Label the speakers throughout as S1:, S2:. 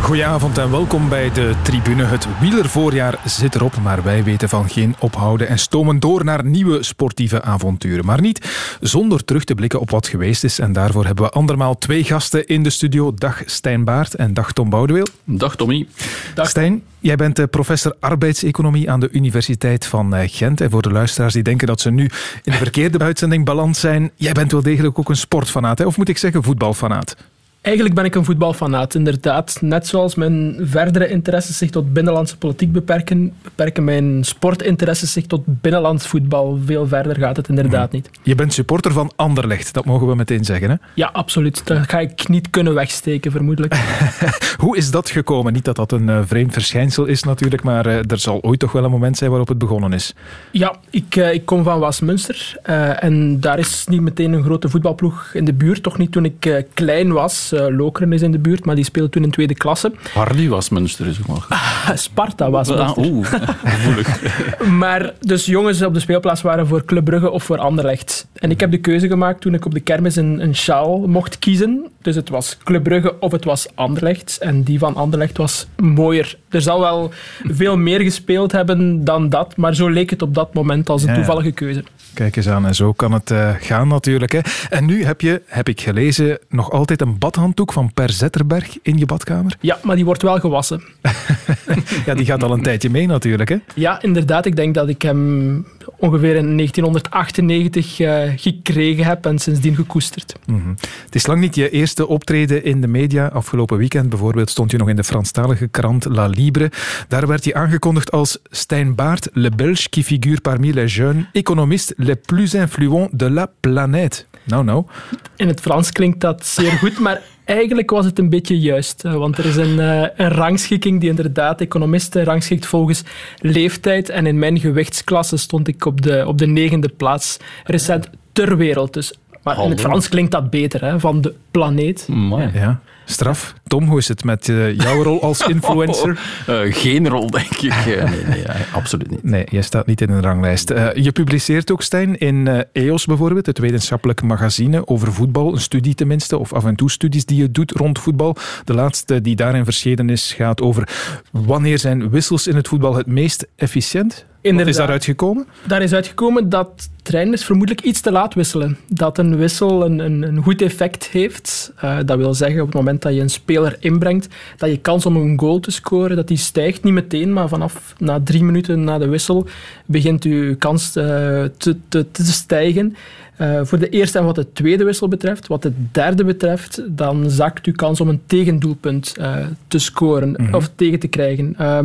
S1: Goedenavond en welkom bij de tribune. Het wielervoorjaar zit erop, maar wij weten van geen ophouden en stomen door naar nieuwe sportieve avonturen. Maar niet zonder terug te blikken op wat geweest is. En daarvoor hebben we andermaal twee gasten in de studio. Dag Stijn Baart en dag Tom Boudeweel.
S2: Dag Tommy.
S1: Dag. Stijn, jij bent professor arbeidseconomie aan de Universiteit van eh, Gent. En voor de luisteraars die denken dat ze nu in de verkeerde uitzending beland zijn, jij bent wel degelijk ook een sportfanaat, hè? of moet ik zeggen voetbalfanaat?
S3: Eigenlijk ben ik een voetbalfanaat, inderdaad. Net zoals mijn verdere interesses zich tot binnenlandse politiek beperken, beperken mijn sportinteresses zich tot binnenlands voetbal. Veel verder gaat het inderdaad niet.
S1: Je bent supporter van Anderlecht, dat mogen we meteen zeggen. Hè?
S3: Ja, absoluut. Dat ga ik niet kunnen wegsteken, vermoedelijk.
S1: Hoe is dat gekomen? Niet dat dat een uh, vreemd verschijnsel is natuurlijk, maar uh, er zal ooit toch wel een moment zijn waarop het begonnen is.
S3: Ja, ik, uh, ik kom van Wasmunster en daar is niet meteen een grote voetbalploeg in de buurt. Toch niet toen ik klein was. Uh, Lokeren is in de buurt, maar die speelde toen in tweede klasse.
S2: Hardy was Münster, is ook maar.
S3: Ah, Sparta was Münster.
S2: Ah, Oeh, gevoelig.
S3: maar dus jongens op de speelplaats waren voor Club Brugge of voor Anderlecht. En ik heb de keuze gemaakt toen ik op de kermis een, een sjaal mocht kiezen. Dus het was Club Brugge of het was Anderlecht. En die van Anderlecht was mooier. Er zal wel veel meer gespeeld hebben dan dat, maar zo leek het op dat moment als een toevallige keuze.
S1: Kijk eens aan, en zo kan het uh, gaan natuurlijk. Hè. En nu heb je, heb ik gelezen, nog altijd een badhanddoek van Per Zetterberg in je badkamer.
S3: Ja, maar die wordt wel gewassen.
S1: ja, die gaat al een tijdje mee natuurlijk. Hè?
S3: Ja, inderdaad. Ik denk dat ik hem ongeveer in 1998 uh, gekregen heb en sindsdien gekoesterd.
S1: Mm -hmm. Het is lang niet je eerste optreden in de media. Afgelopen weekend bijvoorbeeld stond je nog in de Franstalige krant La Libre. Daar werd je aangekondigd als Stijn Baart, le Belge qui figure parmi les jeunes économistes les plus influents de la planète. Nou, nou.
S3: In het Frans klinkt dat zeer goed, maar eigenlijk was het een beetje juist. Want er is een, een rangschikking die inderdaad economisten rangschikt volgens leeftijd. En in mijn gewichtsklasse stond ik op de, op de negende plaats recent ter wereld. Dus, maar Hallo. in het Frans klinkt dat beter, hè, van de planeet.
S1: Mooi. Ja. Straf. Tom, hoe is het met uh, jouw rol als influencer?
S2: Uh, geen rol, denk ik. Uh, nee, nee ja, absoluut niet.
S1: Nee, jij staat niet in een ranglijst. je publiceert ook, Stijn, in EOS bijvoorbeeld, het wetenschappelijk magazine over voetbal. Een studie tenminste, of af en toe studies die je doet rond voetbal. De laatste die daarin verschenen is, gaat over wanneer zijn wissels in het voetbal het meest efficiënt? Wat is daaruit gekomen?
S3: Daar is uitgekomen dat trainers vermoedelijk iets te laat wisselen. Dat een wissel een, een, een goed effect heeft. Uh, dat wil zeggen, op het moment dat je een speler inbrengt, dat je kans om een goal te scoren, dat die stijgt. Niet meteen, maar vanaf na drie minuten na de wissel begint je kans uh, te, te, te stijgen. Uh, voor de eerste en wat de tweede wissel betreft. Wat de derde betreft, dan zakt uw kans om een tegendoelpunt uh, te scoren mm -hmm. of tegen te krijgen. Uh,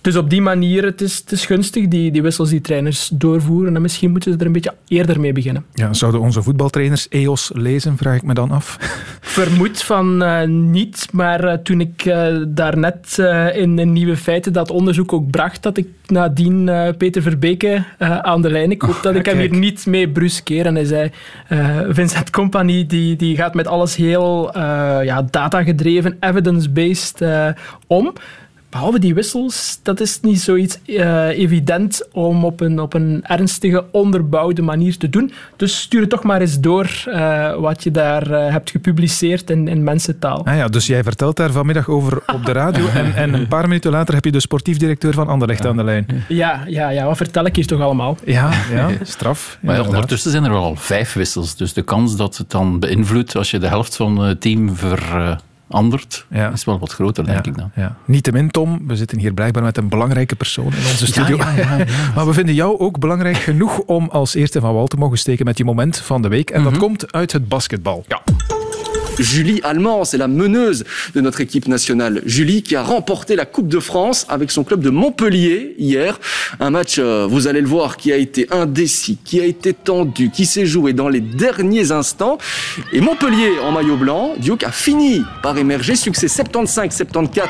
S3: dus op die manier, het is, het is gunstig, die, die wissels die trainers doorvoeren. En misschien moeten ze er een beetje eerder mee beginnen.
S1: Ja, zouden onze voetbaltrainers EOS lezen, vraag ik me dan af?
S3: Vermoed van uh, niet, maar toen ik daarnet in, in Nieuwe Feiten dat onderzoek ook bracht, dat ik nadien Peter Verbeke aan de lijn. Ik hoop dat ik hem hier niet mee bruskeer. En hij zei uh, Vincent Company die, die gaat met alles heel uh, ja, data-gedreven, evidence-based uh, om. Behalve die wissels, dat is niet zoiets uh, evident om op een, op een ernstige, onderbouwde manier te doen. Dus stuur het toch maar eens door uh, wat je daar uh, hebt gepubliceerd in, in mensentaal.
S1: Ah ja, dus jij vertelt daar vanmiddag over op de radio en, en een paar minuten later heb je de sportief directeur van Anderlecht ja. aan de lijn.
S3: Ja, ja, ja, wat vertel ik hier toch allemaal?
S1: Ja, ja straf.
S2: Maar ja, ondertussen zijn er wel al vijf wissels, dus de kans dat het dan beïnvloedt als je de helft van het team ver andert, ja. is wel wat groter, denk
S1: ja,
S2: ik dan.
S1: Ja. Niettemin, Tom, we zitten hier blijkbaar met een belangrijke persoon in onze studio. maar we vinden jou ook belangrijk genoeg om als eerste van wal te mogen steken met je moment van de week. En mm -hmm. dat komt uit het basketbal.
S4: Ja. Julie Allemand, c'est la meneuse de notre équipe nationale. Julie qui a remporté la Coupe de France avec son club de Montpellier hier. Un match, euh, vous allez le voir, qui a été indécis, qui a été tendu, qui s'est joué dans les derniers instants. Et Montpellier en maillot blanc, Duke a fini par émerger. Succès 75-74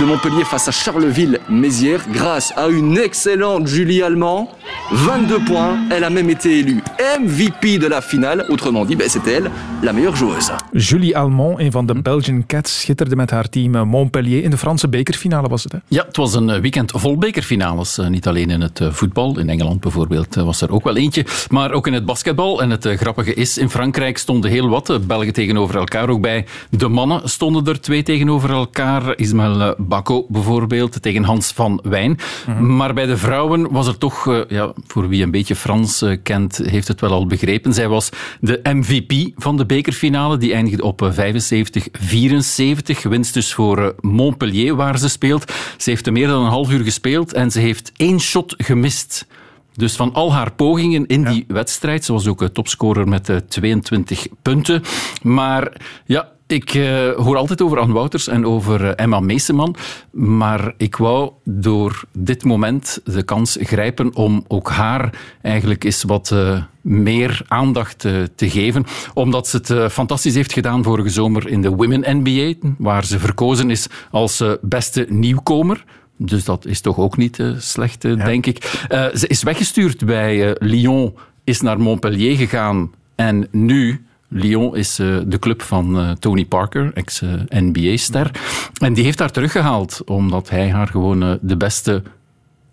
S4: de Montpellier face à Charleville-Mézières grâce à une excellente Julie Allemand. 22 points. Elle a même été élue MVP de la finale. Autrement dit, ben, c'était elle la meilleure joueuse.
S1: Julie Almond, een van de hm. Belgian Cats, schitterde met haar team Montpellier in de Franse bekerfinale, was het? Hè?
S2: Ja, het was een weekend vol bekerfinales. niet alleen in het voetbal, in Engeland bijvoorbeeld was er ook wel eentje, maar ook in het basketbal. En het grappige is, in Frankrijk stonden heel wat Belgen tegenover elkaar. Ook bij de mannen stonden er twee tegenover elkaar. Ismaël Bako bijvoorbeeld tegen Hans van Wijn. Mhm. Maar bij de vrouwen was er toch, ja, voor wie een beetje Frans kent, heeft het wel al begrepen. Zij was de MVP van de bekerfinale. Die eindigde op 75-74. Winst dus voor Montpellier, waar ze speelt. Ze heeft er meer dan een half uur gespeeld en ze heeft één shot gemist. Dus van al haar pogingen in die wedstrijd, ze was ook topscorer met 22 punten. Maar ja, ik uh, hoor altijd over Anne Wouters en over uh, Emma Meeseman, maar ik wou door dit moment de kans grijpen om ook haar eigenlijk eens wat uh, meer aandacht te geven, omdat ze het fantastisch heeft gedaan vorige zomer in de Women NBA, waar ze verkozen is als beste nieuwkomer. Dus dat is toch ook niet slecht, ja. denk ik. ze is weggestuurd bij Lyon, is naar Montpellier gegaan en nu Lyon is uh, de club van uh, Tony Parker, ex-NBA-ster. en die heeft haar teruggehaald, omdat hij haar gewoon de beste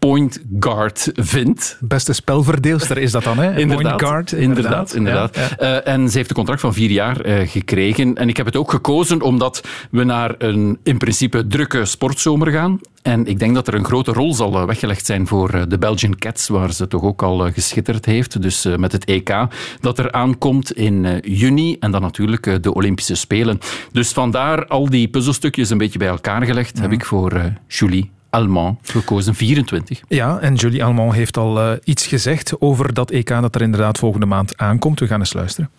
S2: point guard vindt.
S1: Beste spelverdeelster is dat dan, hè?
S2: Inderdaad,
S1: point guard,
S2: inderdaad. inderdaad, Uh, en ze heeft een contract van vier jaar uh, gekregen. En ik heb het ook gekozen omdat we naar een in principe drukke sportzomer gaan. En ik denk dat er een grote rol zal eh, weggelegd zijn voor de Belgian Cats, waar ze toch ook al geschitterd heeft. Dus met het EK dat er aankomt in juni. En dan natuurlijk de Olympische Spelen. Dus vandaar al die puzzelstukjes een beetje bij elkaar gelegd, heb ik voor Julie Allemand gekozen, 24.
S1: Ja, en Julie Allemand heeft al uh, iets gezegd over dat EK dat er inderdaad volgende maand aankomt. We gaan eens luisteren.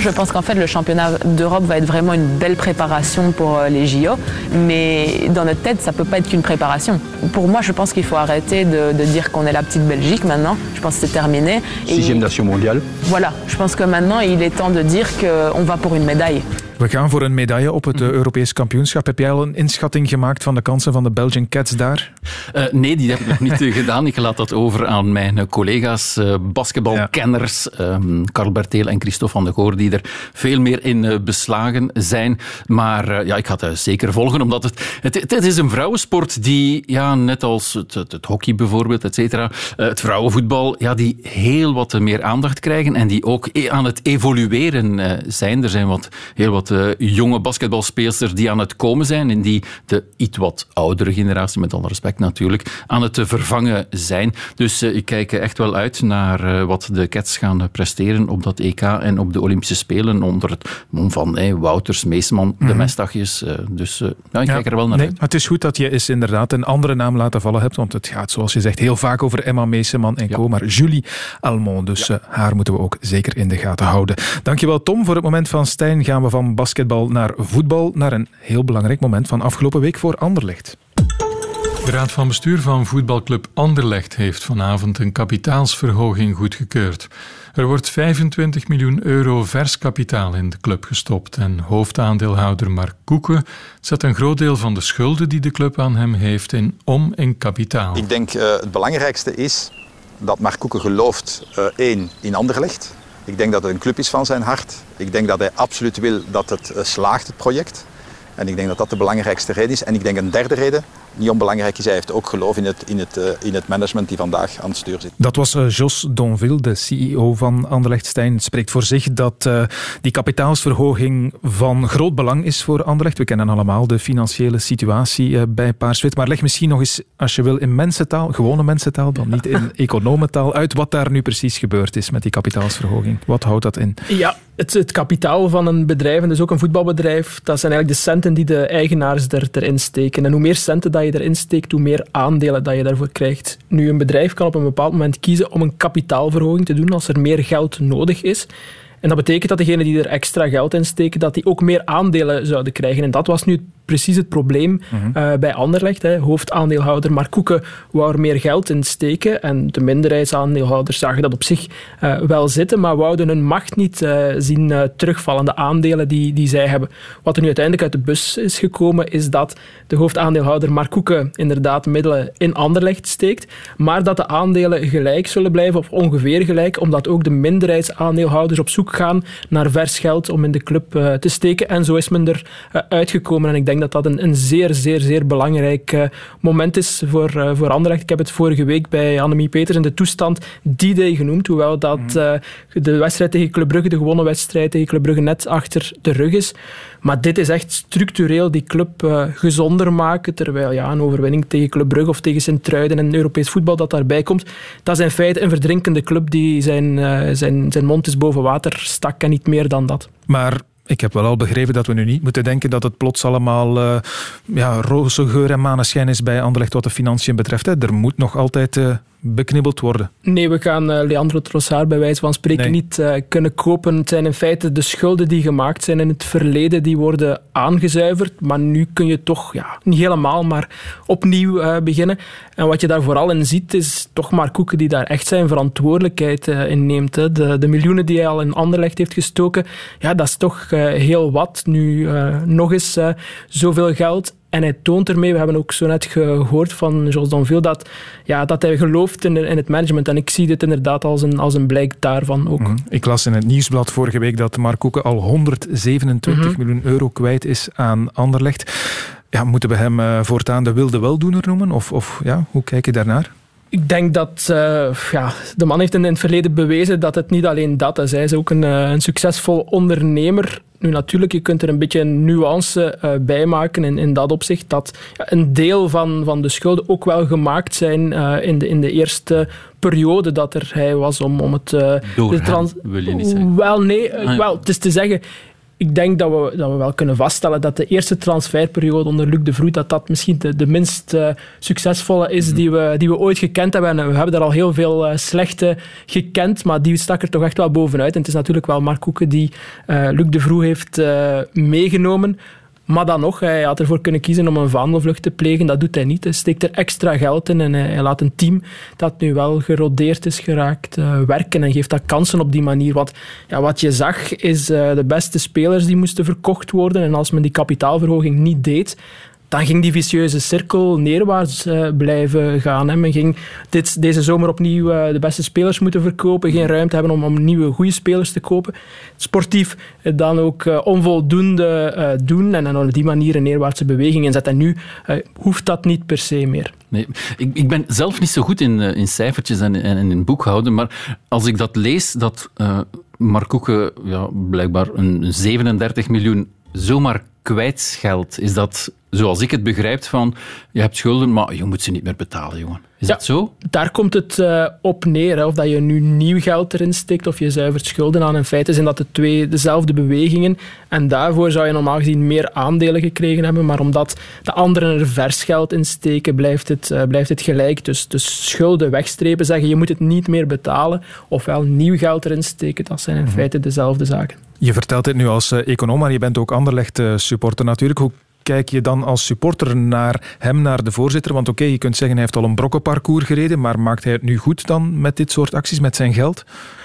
S5: Je pense qu'en fait, le championnat d'Europe va être vraiment une belle préparation pour euh, les JO. Mais dans notre tête, ça ne peut pas être qu'une préparation. Pour moi, je pense qu'il faut arrêter de, de dire qu'on est la petite Belgique maintenant. Je pense que c'est terminé.
S6: Sixième nation mondiale.
S5: Voilà. Je pense que maintenant, il est temps de dire qu'on va pour une médaille.
S1: We gaan voor een medaille op het uh, Europees kampioenschap. Heb jij al een inschatting gemaakt van de kansen van de Belgian Cats daar?
S2: Uh, nee, die heb ik nog niet gedaan. Ik laat dat over aan mijn collega's, uh, basketbalkenners, ja. um, Karl Berteel en Christophe van de Goor, die er veel meer in beslagen zijn. Maar ja, ik ga het zeker volgen, omdat het, het, het, is een vrouwensport die, ja, net als het, het, het hockey bijvoorbeeld, et cetera, het vrouwenvoetbal, ja, die heel wat meer aandacht krijgen en die ook aan het evolueren zijn. Er zijn wat, heel wat wat jonge basketbalspeelsters die aan het komen zijn en die de iets wat oudere generatie, met alle respect natuurlijk, aan het vervangen zijn. Dus uh, ik kijk echt wel uit naar wat de Cats gaan presteren op dat EK en op de Olympische Spelen onder het mom van hey, Wouters, Meesman, mm -hmm. de mhm. Mestagjes. Uh, dus ja, ik ja, kijk er wel naar
S1: nee,
S2: uit.
S1: Het is goed dat je eens inderdaad een andere naam laten vallen hebt, want het gaat zoals je zegt heel vaak over Emma Meeseman en ja. co, maar Julie Almond. Dus ja. haar moeten we ook zeker in de gaten houden. Dankjewel Tom. Voor het moment van Stijn gaan we van basketbal naar voetbal, naar een heel belangrijk moment van afgelopen week voor Anderlecht.
S7: De Raad van Bestuur van voetbalclub Anderlecht heeft vanavond een kapitaalsverhoging goedgekeurd. Er wordt 25 miljoen euro vers kapitaal in de club gestopt en hoofdaandeelhouder Mark Koeken zet een groot deel van de schulden die de club aan hem heeft in om in kapitaal.
S8: Ik denk uh, het belangrijkste is dat Mark Koeken gelooft, uh, één, in Anderlecht. Ik denk dat het een club is van zijn hart. Ik denk dat hij absoluut wil dat het uh, slaagt, het project. En ik denk dat dat de belangrijkste reden is. En ik denk een derde reden, niet onbelangrijk is, hij heeft ook geloof in het, in het, uh, in het management die vandaag aan het stuur zit.
S1: Dat was uh, Jos Donville, de CEO van Anderlecht Stijn. Spreekt voor zich dat uh, die kapitaalsverhoging van groot belang is voor Anderlecht. We kennen allemaal de financiële situatie bij Paarswit. Maar leg misschien nog eens, als je wil, in mensentaal, gewone mensentaal, dan niet in economentaal, uit wat daar nu precies gebeurd is met die kapitaalsverhoging. Wat houdt dat in?
S3: Ja, het, het kapitaal van een bedrijf, en dus ook een voetbalbedrijf, dat zijn eigenlijk de centen die de eigenaars er, erin steken. En hoe meer centen dat je erin steekt, hoe meer aandelen dat je daarvoor krijgt. Nu, een bedrijf kan op een bepaald moment kiezen om een kapitaalverhoging te doen als er meer geld nodig is. En dat betekent dat degenen die er extra geld in steken, dat die ook meer aandelen zouden krijgen. En dat was nu precies het probleem mhm. bij Anderlecht. Hè. Hoofdaandeelhouder Mark Koeken wou er meer geld in steken en de minderheidsaandeelhouders zagen dat op zich wel zitten, maar wouden hun macht niet zien terugvallen, de aandelen die, die zij hebben. Wat er nu uiteindelijk uit de bus is gekomen, is dat de hoofdaandeelhouder Mark Koeken inderdaad middelen in Anderlecht steekt, maar dat de aandelen gelijk zullen blijven, of ongeveer gelijk, omdat ook de minderheidsaandeelhouders op zoek gaan naar vers geld om in de club te steken. En zo is men er uitgekomen. En ik denk dat dat een, een zeer, zeer, zeer belangrijk uh, moment is voor, voor Anderlecht. Ik heb het vorige week bij Annemie Peters in de toestand D-Day genoemd, hoewel dat mhm. de wedstrijd tegen Club Brugge, de gewonnen wedstrijd tegen Club Brugge, net achter de rug is. Maar dit is echt structureel die club gezonder maken. Terwijl ja, een overwinning tegen Club Brugge of tegen Sint-Truiden en Europees voetbal dat daarbij komt, dat is in feite een verdrinkende club die zijn, zijn, zijn mond is boven water stak en niet meer dan dat.
S1: Maar ik heb wel al begrepen dat we nu niet moeten denken dat het plots allemaal uh, ja, roze geur en maneschijn is bij Anderlecht wat de financiën betreft. Hè. Er moet nog altijd uh, beknibbeld worden.
S3: Nee, we gaan uh, Leandro Trossard bij wijze van spreken niet uh, kunnen kopen. Het zijn in feite de schulden die gemaakt zijn in het verleden, die worden aangezuiverd. Maar nu kun je toch, ja, niet helemaal, maar opnieuw uh, beginnen. En wat je daar vooral in ziet, is toch maar Koeken die daar echt zijn verantwoordelijkheid in neemt. Hè. De, de, miljoenen die hij al in Anderlecht heeft gestoken, ja, dat is toch heel wat. Nu nog eens zoveel geld. En hij toont ermee, we hebben ook zo net gehoord van Jos Donville, dat, ja, dat hij gelooft in, in het management. En ik zie dit inderdaad als een, als een blijk daarvan ook. Mhm.
S1: Ik las in het nieuwsblad vorige week dat Mark Koeken al 127 mhm. miljoen euro kwijt is aan Anderlecht. Ja, moeten we hem uh, voortaan de wilde weldoener noemen? Of, of ja, hoe kijk je daarnaar?
S3: Ik denk dat uh, ja, de man heeft in het verleden bewezen dat het niet alleen dat is. Hij is ook een, uh, een succesvol ondernemer. Nu natuurlijk, je kunt er een beetje een nuance uh, bij maken in, in dat opzicht. Dat een deel van, van de schulden ook wel gemaakt zijn in, de, in de eerste periode dat er hij was om, om het...
S2: Door de trans- wil je niet zeggen?
S3: Wel, nee. Ah, wel, het is te zeggen ik denk dat we, dat we wel kunnen vaststellen dat de eerste transferperiode onder Luc de Vroet dat dat misschien de, de minst uh, succesvolle is mhm. die we, die we ooit gekend hebben. En we hebben er al heel veel uh, slechte gekend, maar die stak er toch echt wel bovenuit. En het is natuurlijk wel Mark Koeken die uh, Luc de Vroet heeft meegenomen. Maar dan nog, hij had ervoor kunnen kiezen om een vaandelvlucht te plegen. Dat doet hij niet. Hij steekt er extra geld in en hij, laat een team dat nu wel gerodeerd is geraakt uh, werken en geeft dat kansen op die manier. Want ja, wat je zag is uh, de beste spelers die moesten verkocht worden. En als men die kapitaalverhoging niet deed, dan ging die vicieuze cirkel neerwaarts uh, blijven gaan. Hè. Men ging dit, deze zomer opnieuw uh, de beste spelers moeten verkopen, geen ruimte hebben om, om nieuwe goede spelers te kopen. Sportief dan ook uh, onvoldoende doen en dan op die manier een neerwaartse beweging inzetten. En nu hoeft dat niet per se meer.
S2: Nee, ik, ben zelf niet zo goed in, in cijfertjes en, en, in boekhouden, maar als ik dat lees, dat Mark Koeken ja, blijkbaar een 37 miljoen zomaar kwijtscheldt, is dat zoals ik het begrijp, van je hebt schulden, maar je moet ze niet meer betalen, jongen. Is dat zo?
S3: Daar komt het uh, op neer. Hè. Of dat je nu nieuw geld erin steekt of je zuivert schulden aan. In feite zijn dat de twee dezelfde bewegingen. En daarvoor zou je normaal gezien meer aandelen gekregen hebben. Maar omdat de anderen er vers geld in steken, blijft het, uh, blijft het gelijk. Dus, dus schulden wegstrepen, zeggen je moet het niet meer betalen. Ofwel nieuw geld erin steken. Dat zijn in mhm. feite dezelfde zaken.
S1: Je vertelt dit nu als uh, econoom, maar je bent ook Anderlecht supporter natuurlijk. Hoe kijk je dan als supporter naar hem, naar de voorzitter? Want oké, je kunt zeggen hij heeft al een brokkenparcours gereden, maar maakt hij het nu goed dan met dit soort acties, met zijn geld?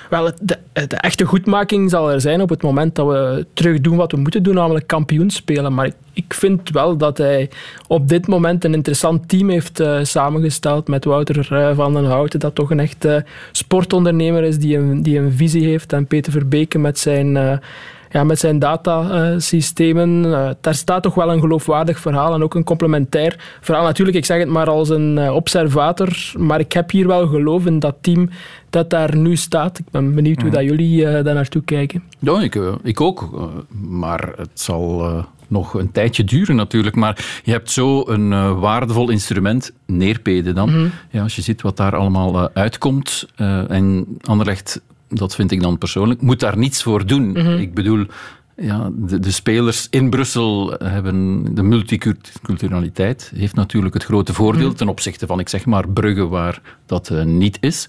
S3: Wel, de, de, echte goedmaking zal er zijn op het moment dat we terug doen wat we moeten doen, namelijk kampioen spelen. Maar ik, ik vind wel dat hij op dit moment een interessant team heeft uh, samengesteld met Wouter uh, van den Houten, dat toch een echte sportondernemer is die een, die een visie heeft. En Peter Verbeke met zijn ja, met zijn datasystemen. Uh, daar staat toch wel een geloofwaardig verhaal en ook een complementair verhaal. Natuurlijk, ik zeg het maar als een uh, observator, maar ik heb hier wel geloof in dat team dat daar nu staat. Ik ben benieuwd hoe mhm. dat jullie uh, daar naartoe kijken.
S2: Ja, ik, ik ook. maar het zal nog een tijdje duren natuurlijk. Maar je hebt zo een waardevol instrument, neerpeden dan. Mhm. ja, als je ziet wat daar allemaal uitkomt. en Anderlecht dat vind ik dan persoonlijk, moet daar niets voor doen. Mhm. Ik bedoel, ja, de, de, spelers in Brussel hebben de multiculturaliteit heeft natuurlijk het grote voordeel mhm. ten opzichte van, ik zeg maar, Brugge waar dat uh, niet is.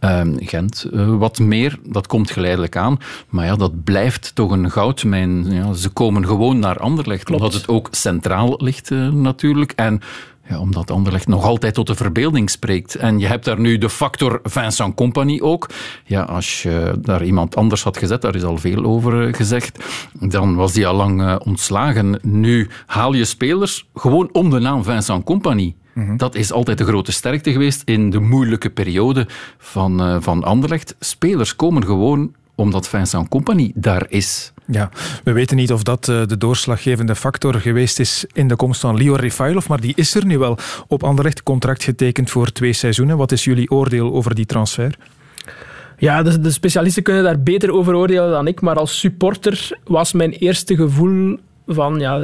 S2: Uh, Gent uh, wat meer, dat komt geleidelijk aan. Maar ja, dat blijft toch een goudmijn. Ja, ze komen gewoon naar Anderlecht, Klopt. omdat het ook centraal ligt uh, natuurlijk. En ja, omdat Anderlecht nog altijd tot de verbeelding spreekt. En je hebt daar nu de factor Vincent Company ook. Ja, als je daar iemand anders had gezet, daar is al veel over eh, gezegd, dan was die al lang uh, ontslagen. Nu haal je spelers gewoon om de naam Vincent Company. Mhm. Dat is altijd de grote sterkte geweest in de moeilijke periode van, uh, van Anderlecht. Spelers komen gewoon omdat Vincent Company daar is.
S1: Ja, we weten niet of dat eh, de doorslaggevende factor geweest is in de komst van Lior Refailov, maar die is er nu wel op Anderlecht contract getekend voor twee seizoenen. Wat is jullie oordeel over die transfer?
S3: Ja, de, specialisten kunnen daar beter over oordelen dan ik, maar als supporter was mijn eerste gevoel van ja,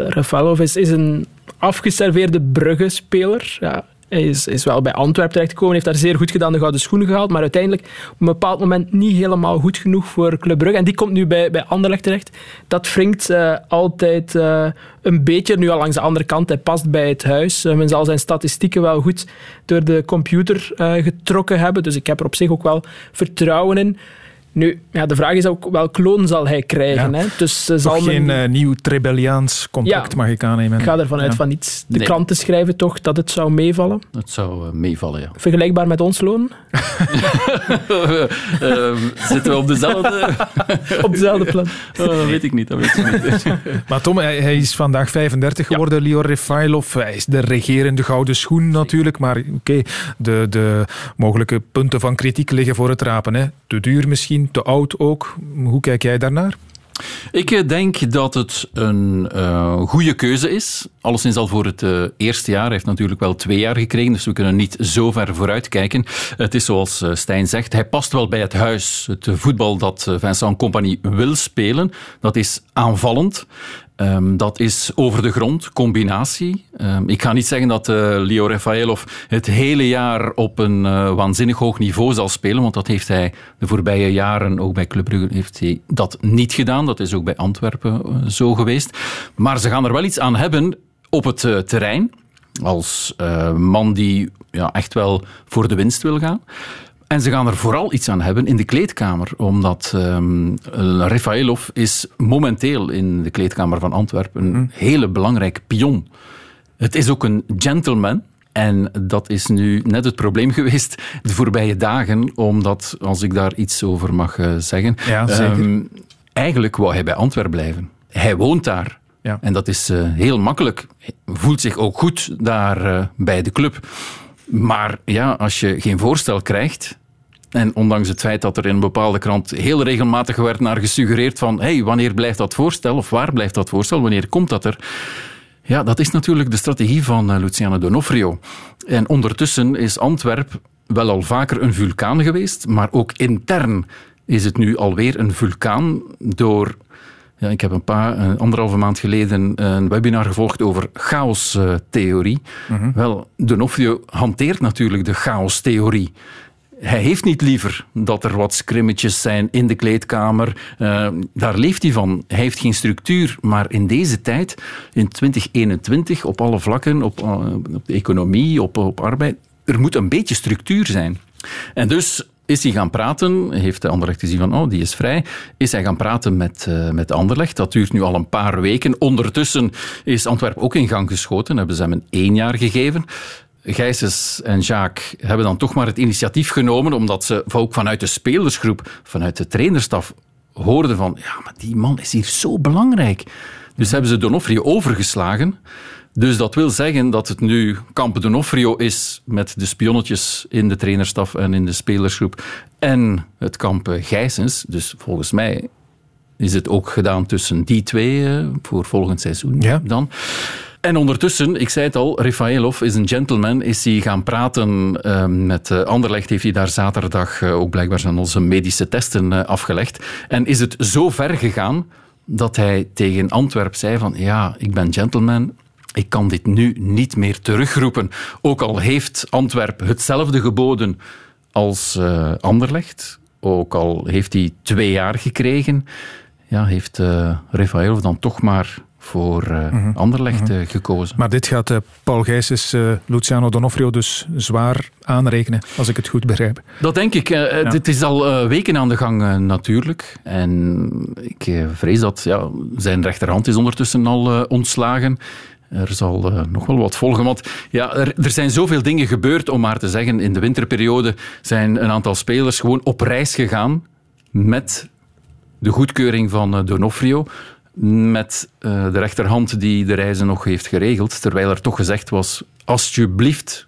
S3: is, is een afgeserveerde Brugge-speler. Ja, hij is, is wel bij Antwerpen terechtgekomen, heeft daar zeer goed gedaan, de gouden schoenen gehaald, maar uiteindelijk op een bepaald moment niet helemaal goed genoeg voor Club Brugge. En die komt nu bij, bij Anderlecht terecht. Dat wringt uh, altijd uh, een beetje, nu al langs de andere kant, hij past bij het huis. Uh, men zal zijn statistieken wel goed door de computer getrokken hebben, dus ik heb er op zich ook wel vertrouwen in. Nu, ja, de vraag is ook wel kloon zal hij krijgen. Hè? Dus,
S1: uh, zal geen uh, nieuw Trebelliaans contract mag ik aannemen.
S3: Ik ga ervan uit van iets. De kranten schrijven toch dat het zou meevallen?
S2: Het zou uh, meevallen, ja.
S3: Vergelijkbaar met ons loon?
S2: Ehm, zitten we op dezelfde...
S3: op dezelfde plan.
S2: Oh, dat weet ik niet. Dat weet ik niet.
S1: maar Tom, hij, hij, is vandaag 35 geworden, ja. Lior Refailov. Hij is de regerende gouden schoen natuurlijk. Maar oké, okay, de, de mogelijke punten van kritiek liggen voor het rapen. Hè. Te duur misschien te oud ook. Hoe kijk jij daarnaar?
S2: Ik eh, denk dat het een uh, goede keuze is. Alleszins al voor het uh, eerste jaar. Hij heeft natuurlijk wel twee jaar gekregen, dus we kunnen niet zo ver vooruit kijken. Het is zoals Stijn zegt, hij past wel bij het huis. Het voetbal dat Vincent Compagnie wil spelen, dat is aanvallend. Um, dat is over de grond, combinatie. Um, ik ga niet zeggen dat uh, Leo Rafaelov het hele jaar op een uh, waanzinnig hoog niveau zal spelen, want dat heeft hij de voorbije jaren, ook bij Club Brugge, heeft hij dat niet gedaan. Dat is ook bij Antwerpen uh, zo geweest. Maar ze gaan er wel iets aan hebben op het terrein, als man die ja, echt wel voor de winst wil gaan. En ze gaan er vooral iets aan hebben in de kleedkamer, omdat um, Rafaelov is momenteel in de kleedkamer van Antwerpen een mm. hele belangrijke pion. Het is ook een gentleman. En dat is nu net het probleem geweest de voorbije dagen, omdat, als ik daar iets over mag uh, zeggen,
S1: ja, um,
S2: eigenlijk wou hij bij Antwerpen blijven. Hij woont daar. Ja. En dat is uh, heel makkelijk. Voelt zich ook goed daar uh, bij de club. Maar ja, als je geen voorstel krijgt, en ondanks het feit dat er in een bepaalde krant heel regelmatig werd naar gesuggereerd van hey, wanneer blijft dat voorstel of waar blijft dat voorstel, wanneer komt dat er? Ja, dat is natuurlijk de strategie van uh, Luciano Donofrio. En ondertussen is Antwerp wel al vaker een vulkaan geweest, maar ook intern is het nu alweer een vulkaan door ja, ik heb een paar, een anderhalve maand geleden een webinar gevolgd over chaostheorie. Uh, mm -hmm. Wel, Donofrio hanteert natuurlijk de chaostheorie hij heeft niet liever dat er wat scrimmetjes zijn in de kleedkamer. Uh, daar leeft hij van. Hij heeft geen structuur. Maar in deze tijd, in 2021, op alle vlakken, op, uh, op de economie, op, op arbeid, er moet een beetje structuur zijn. En dus is hij gaan praten, heeft de Anderlecht gezien van, oh, die is vrij. Is hij gaan praten met, uh, met Anderlecht. Dat duurt nu al een paar weken. Ondertussen is Antwerpen ook in gang geschoten. Hebben ze hem een één jaar gegeven. Gijsens en Jacques hebben dan toch maar het initiatief genomen, omdat ze ook vanuit de spelersgroep, vanuit de trainerstaf, hoorden van ja, maar die man is hier zo belangrijk. Dus hebben ze Donofrio overgeslagen. Dus dat wil zeggen dat het nu Campo Donofrio is met de spionnetjes in de trainerstaf en in de spelersgroep en het kamp Gijsens. Dus volgens mij is het ook gedaan tussen die twee eh, voor volgend seizoen ja. dan. En ondertussen, ik zei het al, Rafaelov is een gentleman, is hij gaan praten uh, met uh, Anderlecht, heeft hij daar zaterdag uh, ook blijkbaar zijn onze medische testen uh, afgelegd. En is het zo ver gegaan dat hij tegen Antwerp zei van ja, ik ben gentleman, ik kan dit nu niet meer terugroepen. Ook al heeft Antwerp hetzelfde geboden als Anderlecht, ook al heeft hij twee jaar gekregen, ja, heeft uh, dan toch maar voor uh, Anderlecht mhm. gekozen.
S1: Maar dit gaat Paul Gijsens, Luciano Donofrio dus zwaar aanrekenen, als ik het goed begrijp.
S2: Dat denk ik. Dit is al weken aan de gang natuurlijk. En ik vrees dat ja, zijn rechterhand is ondertussen al ontslagen. Er zal nog wel wat volgen. Want ja, er, er, zijn zoveel dingen gebeurd, om maar te zeggen. In de winterperiode zijn een aantal spelers gewoon op reis gegaan met de goedkeuring van uh, Donofrio. Met uh, de rechterhand die de reizen nog heeft geregeld. Terwijl er toch gezegd was: alsjeblieft,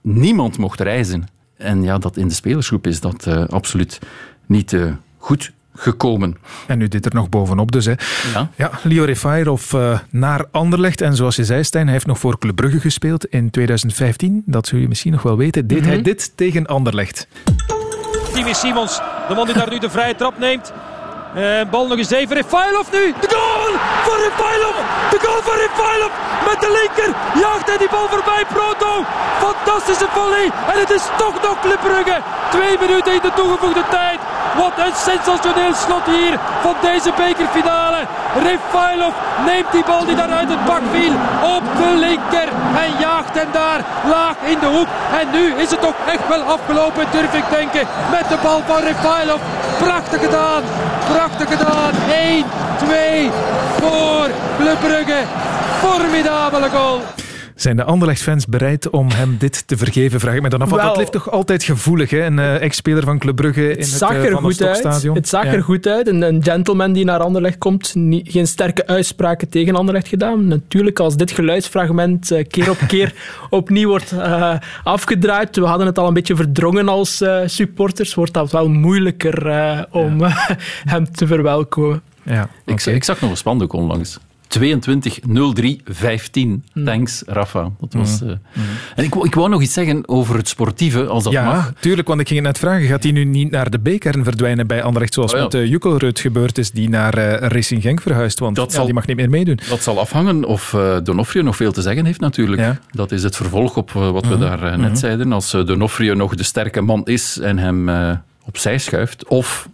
S2: niemand mocht reizen. En ja, dat in de spelersgroep is dat uh, absoluut niet goed gekomen.
S1: En nu dit er nog bovenop dus. Hè. Ja. ja Leo Refairov uh, naar Anderlecht. En zoals je zei, Stijn, hij heeft nog voor Club Brugge gespeeld in 2015. Dat zul je misschien nog wel weten. Deed hij mhm. dit tegen Anderlecht.
S6: Timmy Simons, de man die daar nu de vrije trap neemt. En bal nog eens even. Refailov nu. De goal voor Refailov. De goal voor Refailov. Met de linker jaagt hij die bal voorbij. Proto. Fantastische volley. En het is toch nog Club. Twee minuten in de toegevoegde tijd. Wat een sensationeel slot hier van deze bekerfinale. Refailov neemt die bal die daar uit het bak viel op de linker. En jaagt hem daar laag in de hoek. En nu is het toch echt wel afgelopen, durf ik denken. Met de bal van Refailov. Prachtig gedaan. Prachtig gedaan. 1, 2 voor Club. Formidabele goal.
S1: Zijn de Anderlecht-fans bereid om hem dit te vergeven? Vraag ik me dan af. Want dat ligt toch altijd gevoelig, hè? Een uh, ex-speler van Club Brugge in het, zag het, uh, er goed uit.
S3: Het zag er goed uit. Een, een, gentleman die naar Anderlecht komt. Niet, geen sterke uitspraken tegen Anderlecht gedaan. Natuurlijk, als dit geluidsfragment uh, keer op keer opnieuw wordt afgedraaid. We hadden het al een beetje verdrongen als supporters. Wordt dat wel moeilijker om hem te verwelkomen.
S2: Ja, okay. ik, ik, zag nog een spandoek onlangs. 22 03 15. Thanks, Rafa. Dat was, uh... En ik, ik wou nog iets zeggen over het sportieve, als dat
S1: ja,
S2: mag.
S1: tuurlijk, want ik ging net vragen, gaat hij nu niet naar de B-kern verdwijnen bij Anderlecht, zoals oh, ja. met uh, gebeurd is, die naar uh, Racing Genk verhuist, want dat zal, die mag niet meer meedoen.
S2: Dat zal afhangen of uh, Donofrio nog veel te zeggen heeft natuurlijk. Ja. Dat is het vervolg op wat we mhm. daar net mhm. zeiden. Als Donofrio nog de sterke man is en hem opzij schuift, of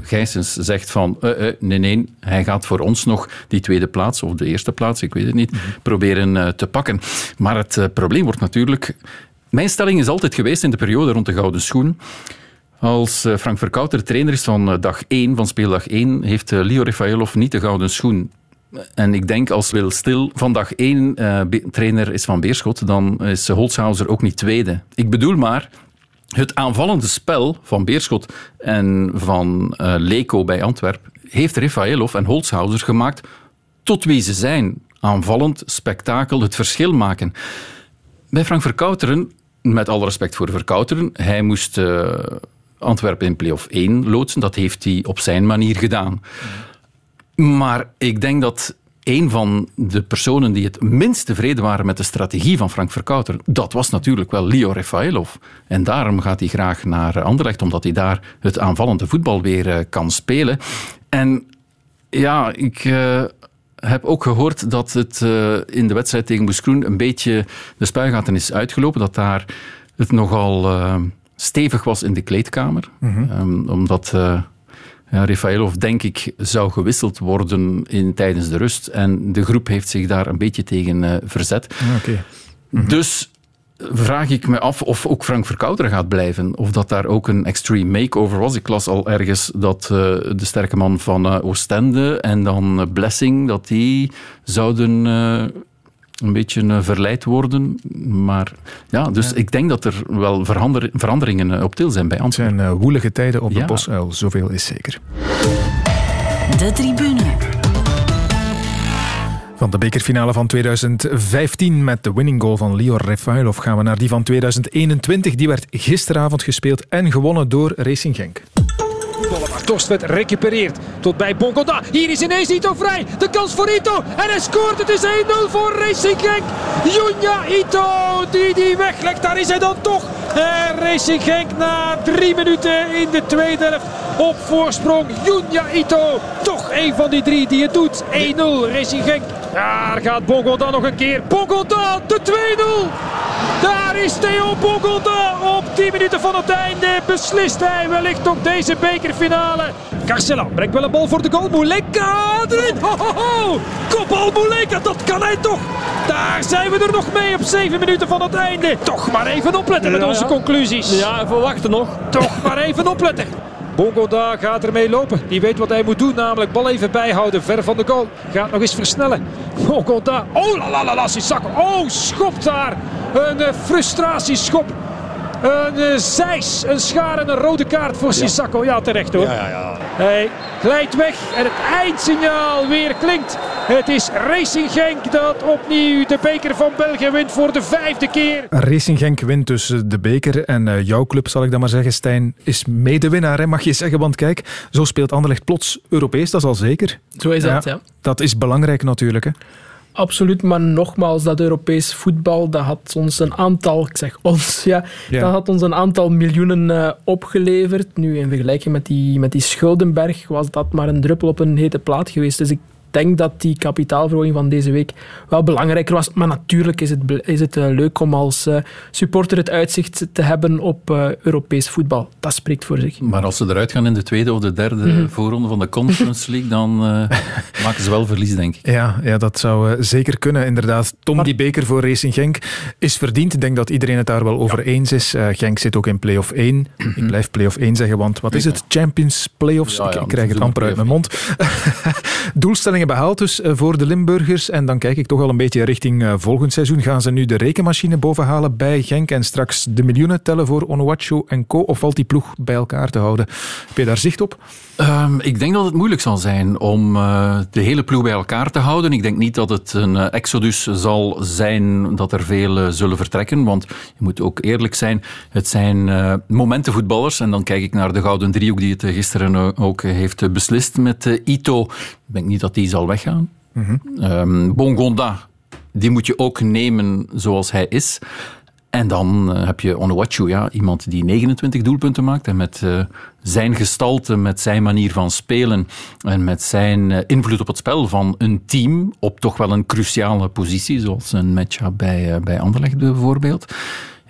S2: Gijsens zegt van uh, uh, nee, nee, hij gaat voor ons nog die tweede plaats, of de eerste plaats, ik weet het niet, mhm. proberen uh, te pakken. Maar het probleem wordt natuurlijk... Mijn stelling is altijd geweest in de periode rond de Gouden Schoen. Als Frank Verkouter trainer is van dag 1, van speeldag 1, heeft Leo Rafaelov niet de Gouden Schoen. En ik denk als Wil Stil van dag 1 trainer is van Beerschot, dan is Holzhauser ook niet tweede. Ik bedoel maar, het aanvallende spel van Beerschot en van uh, bij Antwerpen heeft Rafaelov en Holzhauser gemaakt tot wie ze zijn. Aanvallend, spektakel, het verschil maken. Bij Frank Verkouteren, met alle respect voor Verkouteren, hij moest uh, Antwerpen in play-off 1 loodsen. Dat heeft hij op zijn manier gedaan. Maar ik denk dat een van de personen die het minst tevreden waren met de strategie van Frank Verkouter, dat was natuurlijk wel Leo Rafaelov. En daarom gaat hij graag naar Anderlecht, omdat hij daar het aanvallende voetbal weer eh, kan spelen. En ja, ik uh, heb ook gehoord dat het uh, in de wedstrijd tegen Moeskroen een beetje de spuigaten is uitgelopen, dat daar het nogal stevig was in de kleedkamer. Mm -hmm. um, omdat ja, Rafaelov, denk ik, zou gewisseld worden in, tijdens de rust. En de groep heeft zich daar een beetje tegen uh, verzet.
S1: Ah,
S2: mhm. Dus vraag ik me af of ook Frank Verkouter gaat blijven. Of dat daar ook een extreme makeover was. Ik las al ergens dat uh, de sterke man van uh, Oostende en dan Blessing, dat die zouden een beetje uh, verleid worden. Maar ja, dus ik denk dat er wel verander veranderingen uh, op til zijn bij Antwerpen.
S1: Het zijn uh, woelige tijden op de Bosuil, zoveel is zeker.
S9: De tribune.
S1: Van de bekerfinale van 2015 met de winning goal van Leo Refailov gaan we naar die van 2021. Die werd gisteravond gespeeld en gewonnen door Racing Genk.
S6: Torstvet recupereert tot bij Bongoda. Hier is ineens Ito vrij. De kans voor Ito. En hij scoort. Het is 1-0 voor Racing Genk. Junya Ito die die weglegt. Daar is hij dan toch. En Racing Genk na drie minuten in de tweede helft op voorsprong. Junya Ito. Toch een van die drie die het doet. 1-0 Racing Genk. Daar gaat Bongoda nog een keer. Bongoda de 2-0. Daar is Theo Bogonda op 10 minuten van het einde. Beslist hij wellicht ook deze bekerfinale. Carcela brengt wel een bal voor de goal. Muleka erin. Ho, ho, ho. Kopbal Muleka, dat kan hij toch. Daar zijn we er nog mee op 7 minuten van het einde. Toch maar even opletten met onze conclusies.
S3: Ja, we wachten nog.
S6: Toch maar even opletten. Bogoda gaat ermee lopen. Die weet wat hij moet doen, namelijk bal even bijhouden. Ver van de goal. Gaat nog eens versnellen. Bogoda. Oh la la la la. Sissako. Oh, schopt daar. Een uh, frustratieschop. Een uh, zeis, een schaar en een rode kaart voor Sissako. Ja, terecht hoor.
S8: Ja, ja, ja.
S6: Hij glijdt weg en het eindsignaal weer klinkt. Het is Racing Genk dat opnieuw de beker van België wint voor de vijfde keer.
S1: Racing Genk wint dus de beker en jouw club, zal ik dan maar zeggen, Stijn, is medewinnaar, hè, mag je zeggen. Want kijk, zo speelt Anderlecht plots Europees, dat is al zeker.
S3: Zo is dat, ja.
S1: Dat is belangrijk natuurlijk, hè.
S3: Absoluut, maar nogmaals, dat Europees voetbal, dat had ons een aantal, ik zeg ons, ja,
S1: Ja.
S3: dat had ons een aantal miljoenen eh, opgeleverd. Nu, in vergelijking met die, met die Schuldenberg was dat maar een druppel op een hete plaat geweest. Dus ik denk dat die kapitaalverhoging van deze week wel belangrijker was. Maar natuurlijk is het, is het eh, leuk om als eh, supporter het uitzicht te hebben op eh, Europees voetbal. Dat spreekt voor zich.
S2: Maar als ze eruit gaan in de tweede of de derde
S3: Mhm.
S2: voorronde van de Conference League, dan eh, maken ze wel verlies, denk ik.
S1: Ja, ja dat zou zeker kunnen, inderdaad. Tom, die beker voor Racing Genk is verdiend. Ik denk dat iedereen het daar wel over eens is. Genk zit ook in play-off 1. Ik blijf play-off 1 zeggen, want wat is het? Champions Playoffs?
S2: Ja, ja,
S1: ik, ik krijg het amper uit mijn mond. Behaald dus eh, voor de Limburgers. En dan kijk ik toch al een beetje richting eh, volgend seizoen. Gaan ze nu de rekenmachine bovenhalen bij Genk en straks de miljoenen tellen voor Onuachu en co? Of valt die ploeg bij elkaar te houden? Heb je daar zicht op?
S2: Ehm, ik denk dat het moeilijk zal zijn om eh, de hele ploeg bij elkaar te houden. Ik denk niet dat het een exodus zal zijn dat er veel zullen vertrekken. Want je moet ook eerlijk zijn, het zijn eh, momentenvoetballers. En dan kijk ik naar de Gouden Driehoek die het gisteren ook heeft beslist met Ito. Ik denk niet dat die zal weggaan. Ehm, Bongonda, die moet je ook nemen zoals hij is. En dan eh, heb je Onuachu, ja, iemand die 29 doelpunten maakt. En met eh, zijn gestalte, met zijn manier van spelen en met zijn eh, invloed op het spel van een team op toch wel een cruciale positie, zoals een match bij, bij Anderlecht bijvoorbeeld.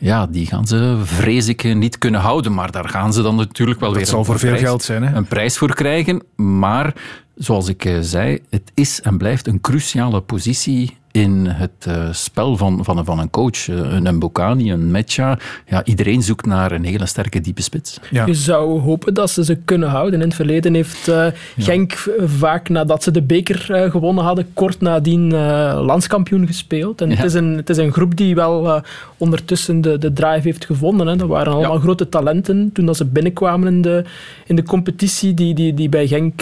S2: Ja, die gaan ze, vrees ik, eh, niet kunnen houden. Maar daar gaan ze dan natuurlijk wel weer
S1: zal voor veel
S2: prijs-
S1: geld zijn, hè?
S2: een prijs voor krijgen. Maar zoals ik eh, zei, het is en blijft een cruciale positie in het eh, spel van, van, een- van een coach. Eh, Een Mbokani, een Metja. Ja, iedereen zoekt naar een hele sterke diepe spits.
S1: Ja.
S3: Je zou hopen dat ze ze kunnen houden. In het verleden heeft eh, Genk vaak nadat ze de beker eh, gewonnen hadden, kort nadien eh, landskampioen gespeeld. En
S2: Ja.
S3: het, is een, het is een groep die wel eh, ondertussen de, de drive heeft gevonden. Hè. Dat waren allemaal
S2: Ja.
S3: grote talenten toen dat ze binnenkwamen in de, in de competitie die, die, die bij Genk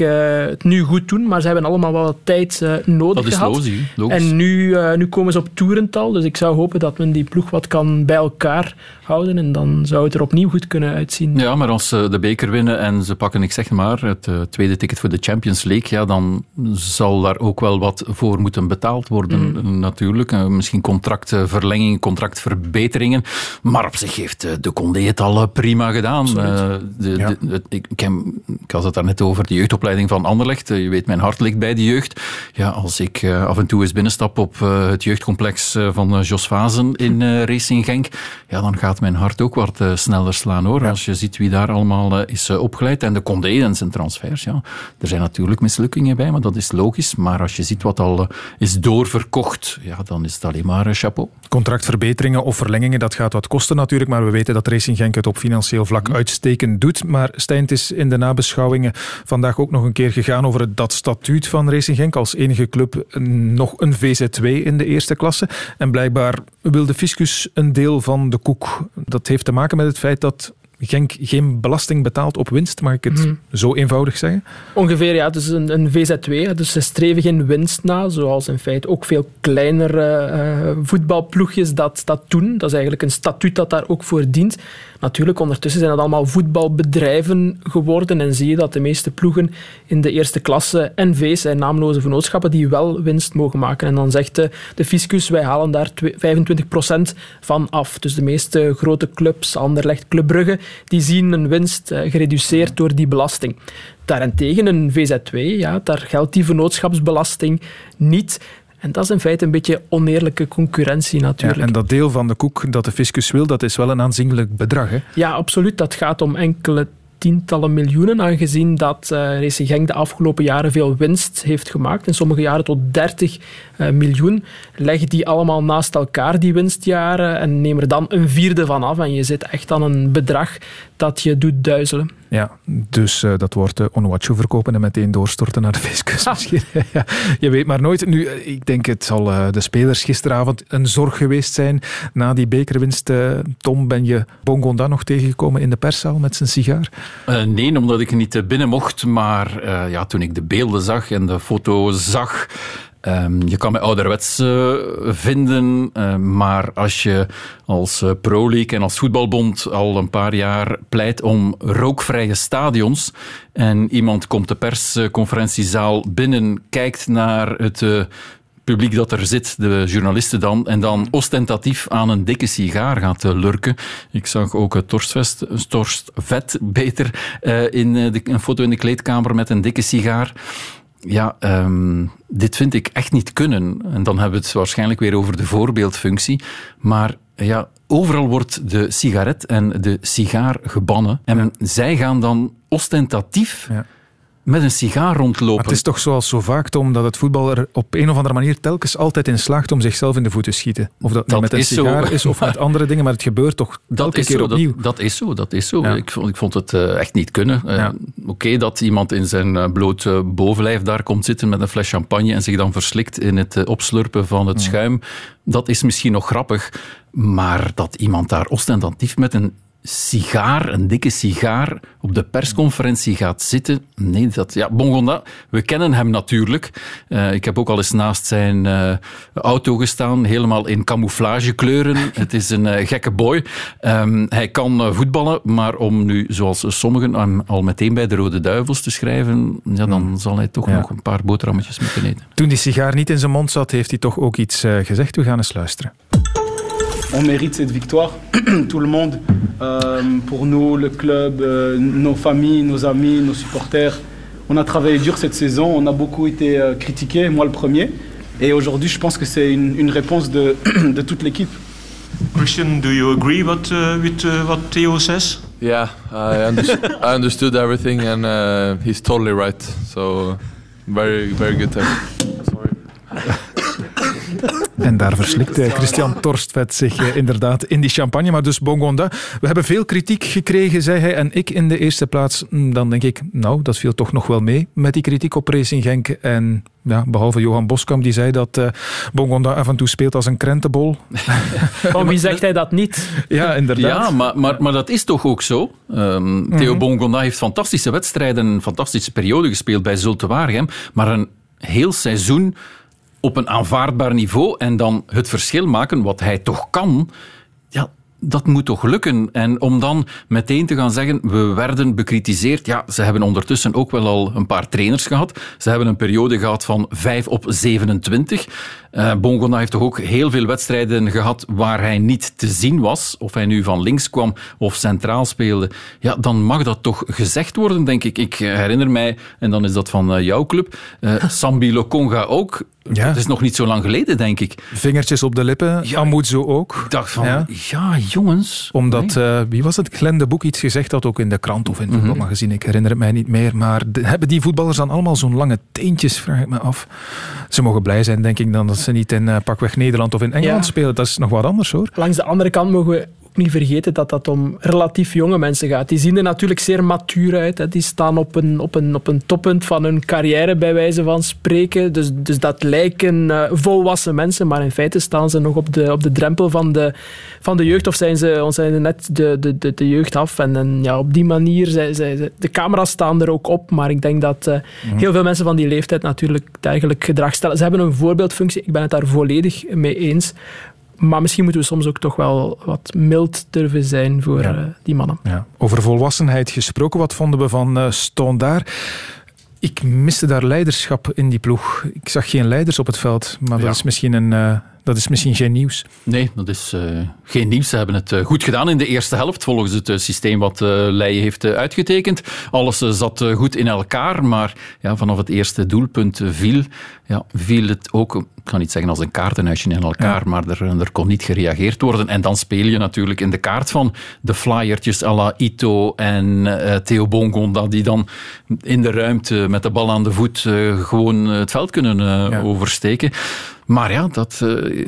S3: het nu goed doen. Maar ze hebben allemaal wel wat tijd eh, nodig
S2: Dat is
S3: gehad.
S2: logisch. logisch.
S3: En nu, eh, nu komen ze op toerental, dus ik zou hopen dat men die ploeg wat kan bij elkaar houden en dan zou het er opnieuw goed kunnen uitzien.
S2: Ja, maar als ze de beker winnen en ze pakken, ik zeg maar, het eh, tweede ticket voor de Champions League, ja, dan zal daar ook wel wat voor moeten betaald worden, eh, natuurlijk. Misschien contractverlenging, contractverbeteringen. Maar op zich heeft de Condé het al prima gedaan. Eh, de,
S1: Ja.
S2: de- het- ik, ik, heb- ik had het daarnet over de jeugdopleiding van Anderlecht. Je weet, mijn hart ligt bij de jeugd. Ja, als ik eh, af en toe eens binnenstap op eh, het jeugdcomplex eh, van eh, Jos Vazen in Racing Genk, ja, dan gaat mijn hart ook wat sneller slaan hoor. Als je ziet wie daar allemaal is opgeleid. En de Condé en zijn transfers, ja. Er zijn natuurlijk mislukkingen bij, maar dat is logisch. Maar als je ziet wat al is doorverkocht, ja, dan is het alleen maar chapeau.
S1: Contractverbeteringen of verlengingen, dat gaat wat kosten natuurlijk, maar we weten dat Racing Genk het op financieel vlak uitstekend doet. Maar Stijn, het is in de nabeschouwingen vandaag ook nog een keer gegaan over het- dat statuut van Racing Genk als enige club nog een VZ2 in de eerste klasse. En blijkbaar wil de fiscus een deel van de koek. Dat heeft te maken met het feit dat Genk geen belasting betaalt op winst, mag ik het
S3: Mhm.
S1: zo eenvoudig zeggen?
S3: Ongeveer, ja. Dus een, een VZ2. hè. Dus ze streven geen winst na, zoals in feite ook veel kleinere eh, voetbalploegjes dat, dat doen. Dat is eigenlijk een statuut dat daar ook voor dient. Natuurlijk, ondertussen zijn dat allemaal voetbalbedrijven geworden en zie je dat de meeste ploegen in de eerste klasse NV's zijn naamloze vennootschappen die wel winst mogen maken. En dan zegt de, de fiscus, wij halen daar twe- 25% van af. Dus de meeste grote clubs, Anderlecht, Club Brugge, die zien een winst eh, gereduceerd door die belasting. Daarentegen een VZ2, ja, daar geldt die vennootschapsbelasting niet. En dat is in feite een beetje oneerlijke concurrentie natuurlijk.
S1: Ja, en dat deel van de koek dat de fiscus wil, dat is wel een aanzienlijk bedrag. Hè?
S3: Ja, absoluut. Dat gaat om enkele tientallen miljoenen, aangezien dat uh, Racing Genk de afgelopen jaren veel winst heeft gemaakt. In sommige jaren tot 30 uh, eh, miljoen. Leg die allemaal naast elkaar, die winstjaren, en neem er dan een vierde van af. En je zit echt aan een bedrag dat je doet duizelen.
S1: Ja, dus uh, dat wordt uh, Onuachu verkopen en meteen doorstorten naar de fiscus misschien. ja, je weet maar nooit. Nu, ik denk het zal uh, de spelers gisteravond een zorg geweest zijn. Na die bekerwinst, Tom, ben je Bongonda nog tegengekomen in de perszaal met zijn sigaar?
S2: nee, omdat ik niet binnen mocht. Maar ja, toen ik de beelden zag en de foto zag... Um, je kan mij ouderwets uh, vinden, uh, maar als je als uh, Pro-League en als voetbalbond al een paar jaar pleit om rookvrije stadions en iemand komt de persconferentiezaal binnen, kijkt naar het publiek dat er zit, de journalisten dan, en dan ostentatief aan een dikke sigaar gaat lurken. Ik zag ook het Torstvest, Torstvet beter in de, een foto in de kleedkamer met een dikke sigaar ja, um, dit vind ik echt niet kunnen. En dan hebben we het waarschijnlijk weer over de voorbeeldfunctie. Maar ja, overal wordt de sigaret en de sigaar gebannen. En zij gaan dan ostentatief ja met een sigaar rondlopen. Maar
S1: het is toch zoals zo vaak, Tom, dat het voetbal er op een of andere manier telkens altijd in slaagt om zichzelf in de voeten te schieten. Of dat, dat met een sigaar zo. is of met andere dingen, maar het gebeurt toch dat elke keer zo, opnieuw.
S2: Dat, dat, is zo, dat is zo. Ik, vond, ik vond het uh, echt niet kunnen. Uh, Oké, dat iemand in zijn uh, bloot bovenlijf daar komt zitten met een fles champagne en zich dan verslikt in het opslurpen van het schuim, dat is misschien nog grappig. Maar dat iemand daar ostentatief met een sigaar, een dikke sigaar, op de persconferentie gaat zitten. Nee, dat, ja, Bongonda, we kennen hem natuurlijk. Uh, ik heb ook al eens naast zijn uh, auto gestaan, helemaal in camouflagekleuren. Het is een uh, gekke boy. Um, hij kan voetballen, maar om nu, zoals sommigen, um, al meteen bij de Rode Duivels te schrijven, ja, dan hmm. zal hij toch ja. nog een paar boterhammetjes moeten eten.
S1: Toen die sigaar niet in zijn mond zat, heeft hij toch ook iets gezegd. We gaan eens luisteren.
S10: on mérite cette victoire, tout le monde. Euh, pour nous, le club, euh, nos familles, nos amis, nos supporters. On a travaillé dur cette saison, on a beaucoup été euh, critiqué, moi le premier. Et aujourd'hui, je pense que c'est une, une, réponse de, de toute l'équipe.
S11: Christian, do you agree what, uh, with uh, what Theo says?
S12: Yeah, I, understood, I understood everything and uh, he's totally right. So, very, very good time. Sorry.
S1: En daar verslikt Christian Torstvet zich eh, inderdaad in die champagne. Maar dus Bongonda. We hebben veel kritiek gekregen, zei hij. En ik in de eerste plaats. Hm, dan denk ik, nou, dat viel toch nog wel mee met die kritiek op Racing Genk. En ja, behalve Johan Boskamp, die zei dat uh, Bongonda af en toe speelt als een krentenbol.
S3: Van wie zegt hij dat niet?
S1: Ja, inderdaad.
S2: Ja, maar, maar, maar dat is toch ook zo? Um, Theo mm Bongonda heeft fantastische wedstrijden, een fantastische periode gespeeld bij Zulte Waregem. Maar een heel seizoen op een aanvaardbaar niveau en dan het verschil maken, wat hij toch kan, ja, dat moet toch lukken? En om dan meteen te gaan zeggen, we werden bekritiseerd. Ja, ze hebben ondertussen ook wel al een paar trainers gehad. Ze hebben een periode gehad van 5 op 27. Uh, Bongona heeft toch ook heel veel wedstrijden gehad waar hij niet te zien was. Of hij nu van links kwam of centraal speelde. Ja, dan mag dat toch gezegd worden, denk ik. Ik herinner mij, en dan is dat van uh, jouw club, uh, Sambi Lokonga ook. Ja. Dat is nog niet zo lang geleden, denk ik.
S1: Vingertjes op de lippen, ja, ook.
S2: Ik dacht van, ja, ja jongens.
S1: Omdat, nee. wie was het, Glenn de Boek iets gezegd had, ook in de krant of in het mm -hmm. voetbalmagazine, ik herinner het mij niet meer. Maar de, hebben die voetballers dan allemaal zo'n lange teentjes, vraag ik me af. Ze mogen blij zijn, denk ik, dan dat ze niet in uh, pakweg Nederland of in Engeland spelen. Dat is nog wat anders hoor.
S3: Langs de andere kant mogen we ook niet vergeten dat dat om relatief jonge mensen gaat. Die zien er natuurlijk zeer matuur uit. Hè. Die staan op een, op, een, op een toppunt van hun carrière, bij wijze van spreken. Dus, dus dat lijken uh, volwassen mensen, maar in feite staan ze nog op de, op de drempel van de, van de jeugd. Of zijn ze, zijn ze net de, de, de, de jeugd af. En, en ja, op die manier, zij, zij, de camera's staan er ook op. Maar ik denk dat uh, heel veel mensen van die leeftijd natuurlijk dergelijk gedrag stellen. Ze hebben een voorbeeldfunctie. Ik ben het daar volledig mee eens. Maar misschien moeten we soms ook toch wel wat mild durven zijn voor ja. uh, die mannen.
S1: Ja. Over volwassenheid gesproken, wat vonden we van uh, Stone daar? Ik miste daar leiderschap in die ploeg. Ik zag geen leiders op het veld, maar ja. dat is misschien een... Uh, Dat is misschien geen nieuws.
S2: Nee, dat is uh, geen nieuws. Ze hebben het uh, goed gedaan in de eerste helft, volgens het uh, systeem wat Leijen heeft uitgetekend. Alles zat goed in elkaar, maar ja, vanaf het eerste doelpunt viel, ja, viel het ook, ik kan niet zeggen als een kaartenhuisje in elkaar, ja. maar er, er kon niet gereageerd worden. En dan speel je natuurlijk in de kaart van de flyertjes à la Ito en Theo Bongonda, die dan in de ruimte met de bal aan de voet gewoon het veld kunnen ja. oversteken. Maar ja, dat, uh,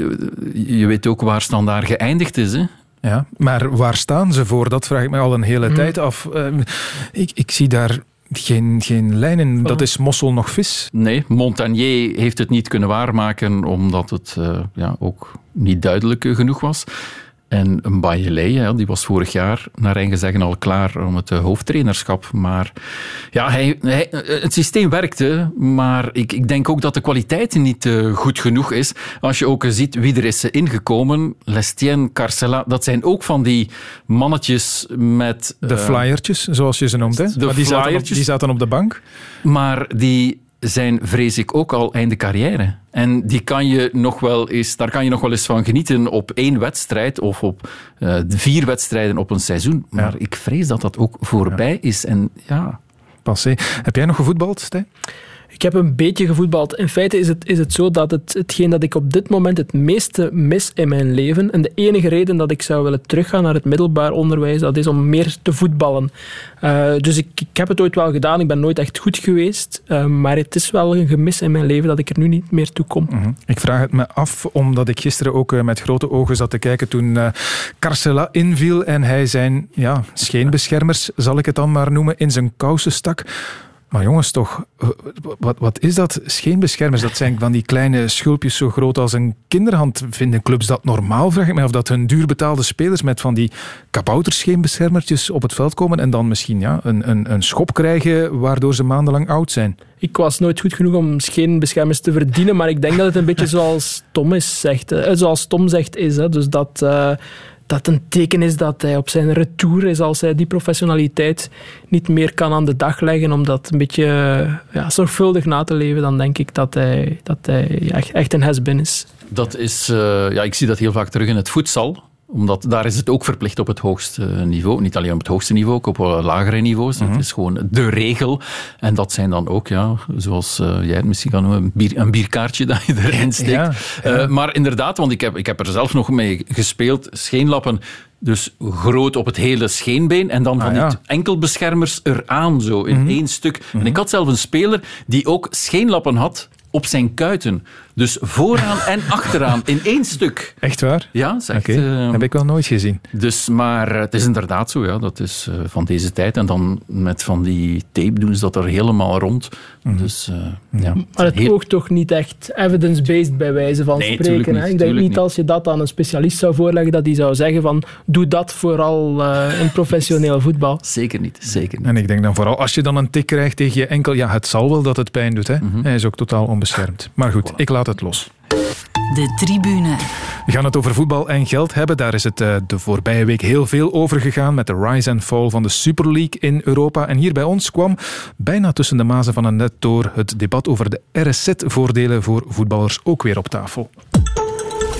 S2: je weet ook waar Standaard geëindigd is. Hè?
S1: Ja, maar waar staan ze voor? Dat vraag ik me al een hele hmm. tijd af. Uh, ik, ik zie daar geen, geen lijnen. Dat is mossel nog vis.
S2: Nee, Montagnier heeft het niet kunnen waarmaken omdat het uh, ja, ook niet duidelijk genoeg was. En een Bayelé, die was vorig jaar naar eigen zeggen al klaar om het eh, hoofdtrainerschap. Maar ja, hij, hij, het systeem werkte, maar ik, ik denk ook dat de kwaliteit niet uh, goed genoeg is. Als je ook ziet wie er is ingekomen, Lestien, Carcela, dat zijn ook van die mannetjes met...
S1: De flyertjes, zoals je ze noemt. Hè?
S2: De
S1: maar die, zaten op, die zaten op de bank.
S2: Maar die zijn, vrees ik, ook al einde carrière. En die kan je nog wel eens, daar kan je nog wel eens van genieten op één wedstrijd of op uh, vier wedstrijden op een seizoen. Maar ja. ik vrees dat dat ook voorbij ja. is. En ja...
S1: Passé. Heb jij nog gevoetbald, Stijn?
S3: Ik heb een beetje gevoetbald. In feite is het, is het zo dat het, hetgeen dat ik op dit moment het meeste mis in mijn leven, en de enige reden dat ik zou willen teruggaan naar het middelbaar onderwijs, dat is om meer te voetballen. Uh, dus ik, ik heb het ooit wel gedaan, ik ben nooit echt goed geweest, uh, maar het is wel een gemis in mijn leven dat ik er nu niet meer toe kom.
S1: -hmm. Ik vraag het me af, omdat ik gisteren ook uh, met grote ogen zat te kijken toen Carcela inviel en hij zijn ja, scheenbeschermers, zal ik het dan maar noemen, in zijn kousen stak. Maar jongens, toch, wat, wat is dat? Scheenbeschermers, dat zijn van die kleine schulpjes zo groot als een kinderhand. Vinden clubs dat normaal? Vraag ik mij of dat hun duurbetaalde spelers met van die kabouterscheenbeschermertjes op het veld komen en dan misschien ja, een, een, een schop krijgen waardoor ze maandenlang oud zijn.
S3: Ik was nooit goed genoeg om scheenbeschermers te verdienen, maar ik denk dat het een beetje zoals Tom, is, zegt, zoals Tom zegt is. Hè. Dus dat... Uh, dat een teken is dat hij op zijn retour is als hij die professionaliteit niet meer kan aan de dag leggen om dat een beetje ja, zorgvuldig na te leven, dan denk ik dat hij, dat hij echt, echt een has is.
S2: Dat is, uh, ja, ik zie dat heel vaak terug in het voedsel omdat daar is het ook verplicht op het hoogste niveau. Niet alleen op het hoogste niveau, ook op lagere niveaus. Mm -hmm. Het is gewoon de regel. En dat zijn dan ook, ja, zoals uh, jij het misschien kan noemen, een, bier, een bierkaartje dat je erin steekt. Ja, ja. Uh, maar inderdaad, want ik heb, ik heb er zelf nog mee gespeeld. Scheenlappen dus groot op het hele scheenbeen en dan van ah, ja. die enkelbeschermers eraan, zo in mm -hmm. één stuk. Mm -hmm. En ik had zelf een speler die ook scheenlappen had op zijn kuiten. Dus vooraan en achteraan in één stuk.
S1: Echt waar?
S2: Ja, zeg.
S1: Okay. Uh, heb ik wel nooit gezien.
S2: Dus, maar het is inderdaad zo, ja. Dat is uh, van deze tijd. En dan met van die tape doen ze dat er helemaal rond. Mm. Dus, uh, ja.
S3: Maar het heel... oogt toch niet echt evidence-based bij wijze van
S2: nee,
S3: spreken.
S2: Niet,
S3: hè? Ik denk niet, niet als je dat aan een specialist zou voorleggen, dat die zou zeggen van doe dat vooral in professioneel voetbal.
S2: Zeker niet, zeker niet.
S1: En ik denk dan vooral, als je dan een tik krijgt tegen je enkel, ja, het zal wel dat het pijn doet. Hè? Mm -hmm. Hij is ook totaal onbeschermd. Maar goed, voilà. ik laat het los.
S9: De tribune.
S1: We gaan het over voetbal en geld hebben. Daar is het uh, de voorbije week heel veel over gegaan met de rise and fall van de Super League in Europa. En hier bij ons kwam bijna tussen de mazen van een net door het debat over de RSZ-voordelen voor voetballers ook weer op tafel.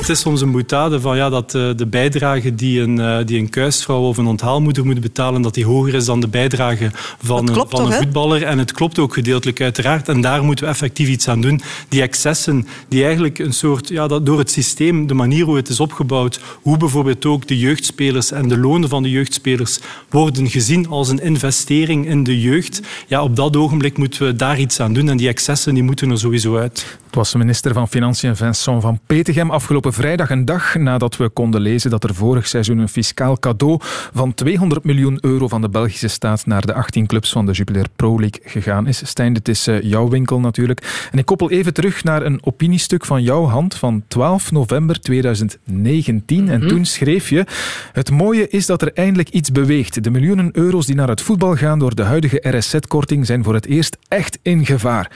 S13: Het is soms een boetade van ja, dat uh, de bijdrage die een, uh, die een kuisvrouw of een onthaalmoeder moet betalen, dat die hoger is dan de bijdrage van, een, van
S14: toch,
S13: een voetballer. En het klopt ook gedeeltelijk uiteraard. En daar moeten we effectief iets aan doen. Die excessen, die eigenlijk een soort, ja, dat door het systeem, de manier hoe het is opgebouwd, hoe bijvoorbeeld ook de jeugdspelers en de lonen van de jeugdspelers worden gezien als een investering in de jeugd. Ja, op dat ogenblik moeten we daar iets aan doen. En die excessen die moeten er sowieso uit.
S1: Het was de minister van Financiën Vincent van Petegem afgelopen vrijdag een dag nadat we konden lezen dat er vorig seizoen een fiscaal cadeau van 200 miljoen euro van de Belgische staat naar de 18 clubs van de Jupiler Pro League gegaan is. Stijn, dit is jouw winkel natuurlijk. En ik koppel even terug naar een opiniestuk van jouw hand van 12 november 2019. Mm-hmm. En toen schreef je: Het mooie is dat er eindelijk iets beweegt. De miljoenen euro's die naar het voetbal gaan door de huidige RSZ-korting zijn voor het eerst echt in gevaar.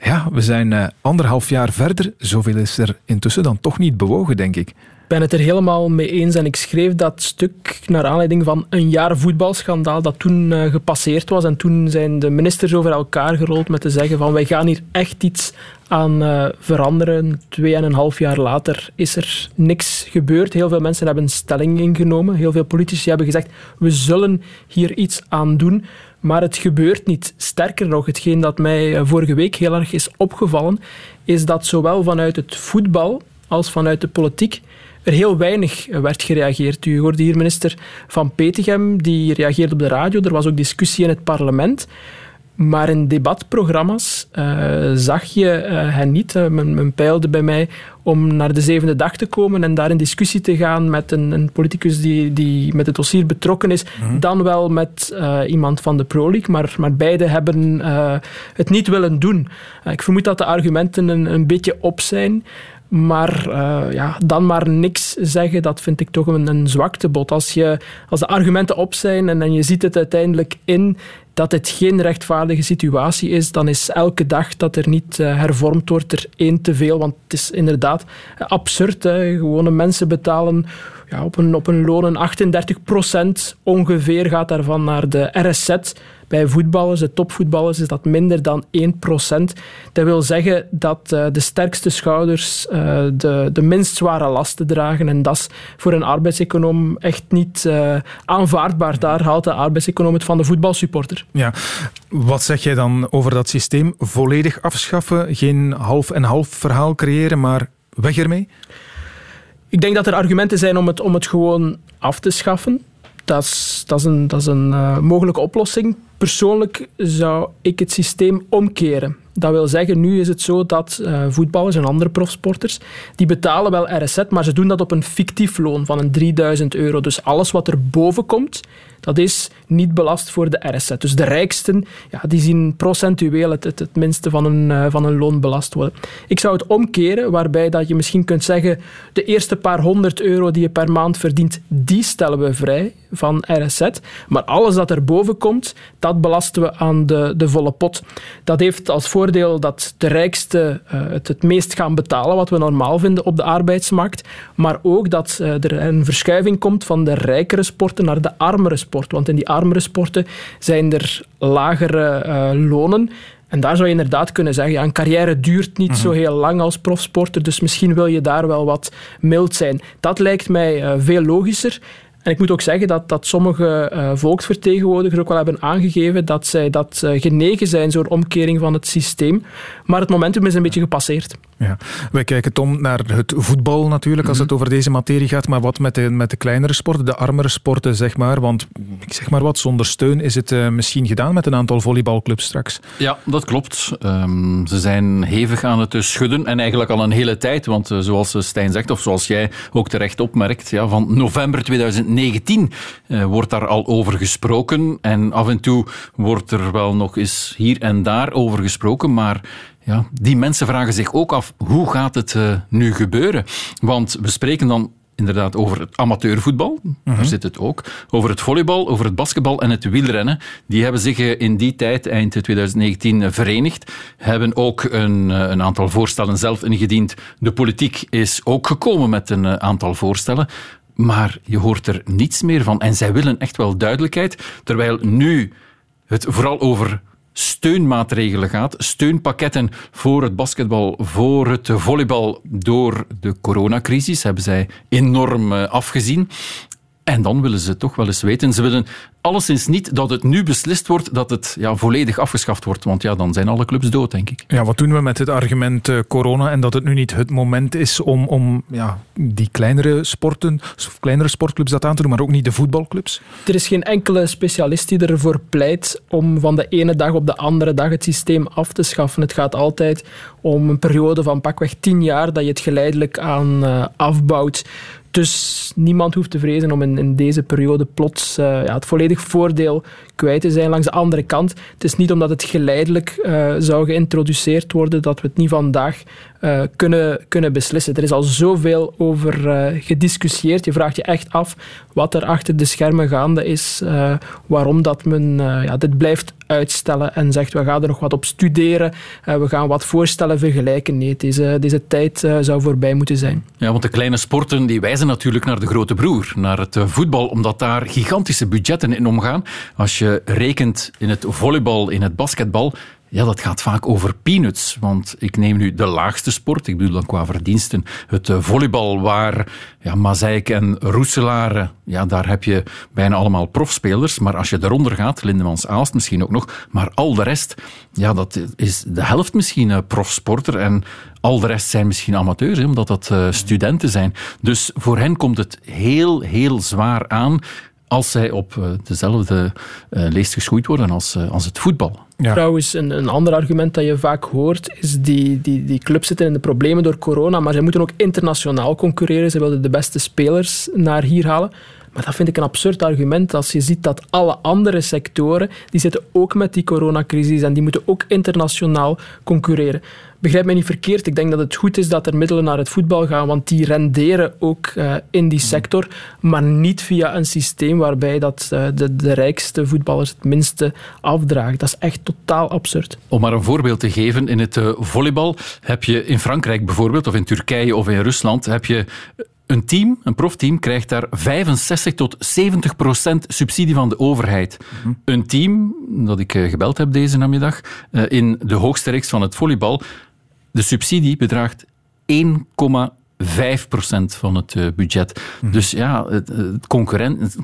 S1: Ja, we zijn uh, anderhalf jaar verder. Zoveel is er intussen dan toch niet bewogen, denk ik.
S3: Ik ben het er helemaal mee eens en ik schreef dat stuk naar aanleiding van een jaar voetbalschandaal dat toen uh, gepasseerd was. En toen zijn de ministers over elkaar gerold met te zeggen van wij gaan hier echt iets aan uh, veranderen. Twee en een half jaar later is er niks gebeurd. Heel veel mensen hebben stelling ingenomen. Heel veel politici hebben gezegd we zullen hier iets aan doen. Maar het gebeurt niet. Sterker nog, hetgeen dat mij eh, vorige week heel erg is opgevallen, is dat zowel vanuit het voetbal als vanuit de politiek er heel weinig werd gereageerd. U hoorde hier minister Van Petegem, die reageerde op de radio. Er was ook discussie in het parlement. Maar in debatprogramma's uh, zag je uh, hen niet. Uh, men, men, peilde bij mij om naar de zevende dag te komen en daar in discussie te gaan met een, een politicus die, die met het dossier betrokken is, mm-hmm. dan wel met iemand van de Pro League. Maar, maar beide hebben het niet willen doen. ik vermoed dat de argumenten een, een beetje op zijn. Maar uh, ja, dan maar niks zeggen, dat vind ik toch een, een zwaktebod. Als, je, als de argumenten op zijn en, en je ziet het uiteindelijk in dat het geen rechtvaardige situatie is, dan is elke dag dat er niet uh, hervormd wordt er één te veel. Want het is inderdaad absurd. Hè? Gewone mensen betalen ja, op, een, op een loon 38 procent ongeveer gaat daarvan naar de RSZ. Bij voetballers, de topvoetballers, is dat minder dan 1 procent. Dat wil zeggen dat uh, de sterkste schouders uh, de, de minst zware lasten dragen. En dat is voor een arbeidseconoom echt niet uh, aanvaardbaar. Daar haalt de arbeidseconoom het van de voetbalsupporter.
S1: Ja. Wat zeg jij dan over dat systeem? Volledig afschaffen, geen half en half verhaal creëren, maar weg ermee?
S3: Ik denk dat er argumenten zijn om het, om het gewoon af te schaffen. Dat is, dat is een, dat is een uh, mogelijke oplossing. Persoonlijk zou ik het systeem omkeren. Dat wil zeggen, nu is het zo dat uh, voetballers en andere profsporters, die betalen wel RSZ, maar ze doen dat op een fictief loon van een 3000 euro. Dus alles wat er boven komt, dat is niet belast voor de RSZ. Dus de rijksten, ja, die zien procentueel het, het, minste van een, uh, van een loon belast worden. Ik zou het omkeren, waarbij dat je misschien kunt zeggen, de eerste paar honderd euro die je per maand verdient, die stellen we vrij van RSZ. Maar alles dat er boven komt, dat belasten we aan de, de volle pot. Dat heeft als voordeel dat de rijksten uh, het het meest gaan betalen, wat we normaal vinden op de arbeidsmarkt. Maar ook dat uh, er een verschuiving komt van de rijkere sporten naar de armere sport. Want in die armere sporten zijn er lagere uh, lonen. En daar zou je inderdaad kunnen zeggen, ja, een carrière duurt niet mm -hmm. zo heel lang als profsporter, dus misschien wil je daar wel wat mild zijn. Dat lijkt mij uh, veel logischer. En ik moet ook zeggen dat, dat sommige uh, volksvertegenwoordigers ook wel hebben aangegeven dat zij dat uh, genegen zijn zo'n omkering van het systeem. Maar het momentum is een beetje gepasseerd.
S1: Ja. Wij kijken, Tom, naar het voetbal natuurlijk, als mm -hmm. het over deze materie gaat. Maar wat met de, met de kleinere sporten, de armere sporten, zeg maar? Want, ik zeg maar wat, zonder steun is het uh, misschien gedaan met een aantal volleybalclubs straks.
S2: Ja, dat klopt. Um, ze zijn hevig aan het schudden en eigenlijk al een hele tijd. Want uh, zoals Stijn zegt, of zoals jij ook terecht opmerkt, ja, van november 2019 uh, wordt daar al over gesproken. En af en toe wordt er wel nog eens hier en daar over gesproken, maar ja, die mensen vragen zich ook af, hoe gaat het uh, nu gebeuren? Want we spreken dan inderdaad over het amateurvoetbal, daar zit het ook, over het volleybal, over het basketbal en het wielrennen. Die hebben zich in die tijd, eind 2019, verenigd, hebben ook een, een aantal voorstellen zelf ingediend. De politiek is ook gekomen met een aantal voorstellen. Maar je hoort er niets meer van. En zij willen echt wel duidelijkheid, terwijl nu het vooral over steunmaatregelen gaat, steunpakketten voor het basketbal, voor het volleybal door de coronacrisis, hebben zij enorm afgezien. En dan willen ze toch wel eens weten. Ze willen alleszins niet dat het nu beslist wordt dat het ja, volledig afgeschaft wordt. Want ja, dan zijn alle clubs dood, denk ik.
S1: Ja, wat doen we met het argument uh, corona en dat het nu niet het moment is om, om ja, die kleinere sporten, of kleinere sportclubs dat aan te doen, maar ook niet de voetbalclubs?
S3: Er is geen enkele specialist die ervoor pleit om van de ene dag op de andere dag het systeem af te schaffen. Het gaat altijd om een periode van pakweg tien jaar dat je het geleidelijk aan uh, afbouwt. Dus niemand hoeft te vrezen om in, deze periode plots uh, ja, het volledig voordeel kwijt te zijn. Langs de andere kant, het is niet omdat het geleidelijk uh, zou geïntroduceerd worden dat we het niet vandaag uh, kunnen, kunnen beslissen. Er is al zoveel over uh, gediscussieerd. Je vraagt je echt af wat er achter de schermen gaande is, waarom dat men ja, dit blijft uitstellen en zegt we gaan er nog wat op studeren, we gaan wat voorstellen vergelijken. Nee, deze, deze tijd zou voorbij moeten zijn.
S2: Ja, want de kleine sporten die wijzen natuurlijk naar de grote broer, naar het voetbal, omdat daar gigantische budgetten in omgaan. Als je rekent in het volleybal, in het basketbal, ja, dat gaat vaak over peanuts. Want ik neem nu de laagste sport, ik bedoel dan qua verdiensten, het eh, volleybal, waar ja, Mazeik en Roeselare, ja, daar heb je bijna allemaal profspelers. Maar als je eronder gaat, Lindemans Aalst misschien ook nog, maar al de rest, ja, dat is de helft misschien uh, profsporter. En al de rest zijn misschien amateurs, omdat dat studenten zijn. Dus voor hen komt het heel, heel zwaar aan als zij op eh, dezelfde uh, leest geschoeid worden als, uh, als het voetbal.
S3: Ja. Trouwens, een, een ander argument dat je vaak hoort, is die, die, die clubs zitten in de problemen door corona, maar zij moeten ook internationaal concurreren. Ze willen de beste spelers naar hier halen. Maar dat vind ik een absurd argument als je ziet dat alle andere sectoren, die zitten ook met die coronacrisis en die moeten ook internationaal concurreren. Begrijp mij niet verkeerd, ik denk dat het goed is dat er middelen naar het voetbal gaan, want die renderen ook uh, in die sector, maar niet via een systeem waarbij dat, uh, de, de rijkste voetballers het minste afdragen. Dat is echt totaal absurd.
S2: Om maar een voorbeeld te geven, in het uh, volleybal heb je in Frankrijk bijvoorbeeld, of in Turkije of in Rusland, heb je een team, een profteam, krijgt daar 65 tot 70 procent subsidie van de overheid. Mhm. Een team, dat ik eh, gebeld heb deze namiddag, eh, in de hoogste reeks van het volleybal, de subsidie bedraagt 1,5 procent van het eh, budget. Mhm. Dus ja, het,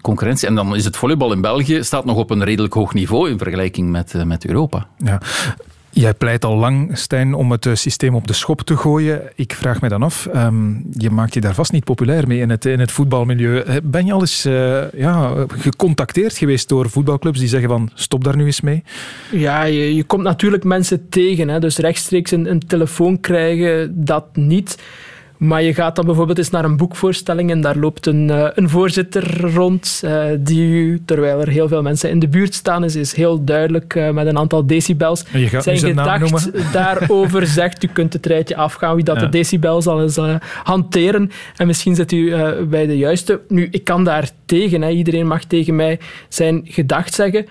S2: concurrentie. En dan is het volleybal in België staat nog op een redelijk hoog niveau in vergelijking met, met Europa.
S1: Ja. Jij pleit al lang, Stijn, om het eh, systeem op de schop te gooien. Ik vraag me dan af, ehm, je maakt je daar vast niet populair mee in het, in het voetbalmilieu. Eh, ben je al eens uh, ja, gecontacteerd geweest door voetbalclubs die zeggen van stop daar nu eens mee?
S3: Ja, je, je komt natuurlijk mensen tegen. Hè, dus rechtstreeks een, een telefoon krijgen, dat niet. Maar je gaat dan bijvoorbeeld eens naar een boekvoorstelling en daar loopt een, uh, een voorzitter rond uh, die, terwijl er heel veel mensen in de buurt staan, is, is heel duidelijk uh, met een aantal decibels
S1: zijn, gedacht
S3: daarover zegt. U kunt het rijtje afgaan wie dat de decibel zal eens hanteren en misschien zit u bij de juiste. Nu, ik kan daar tegen. Hè. Iedereen mag tegen mij zijn gedacht zeggen.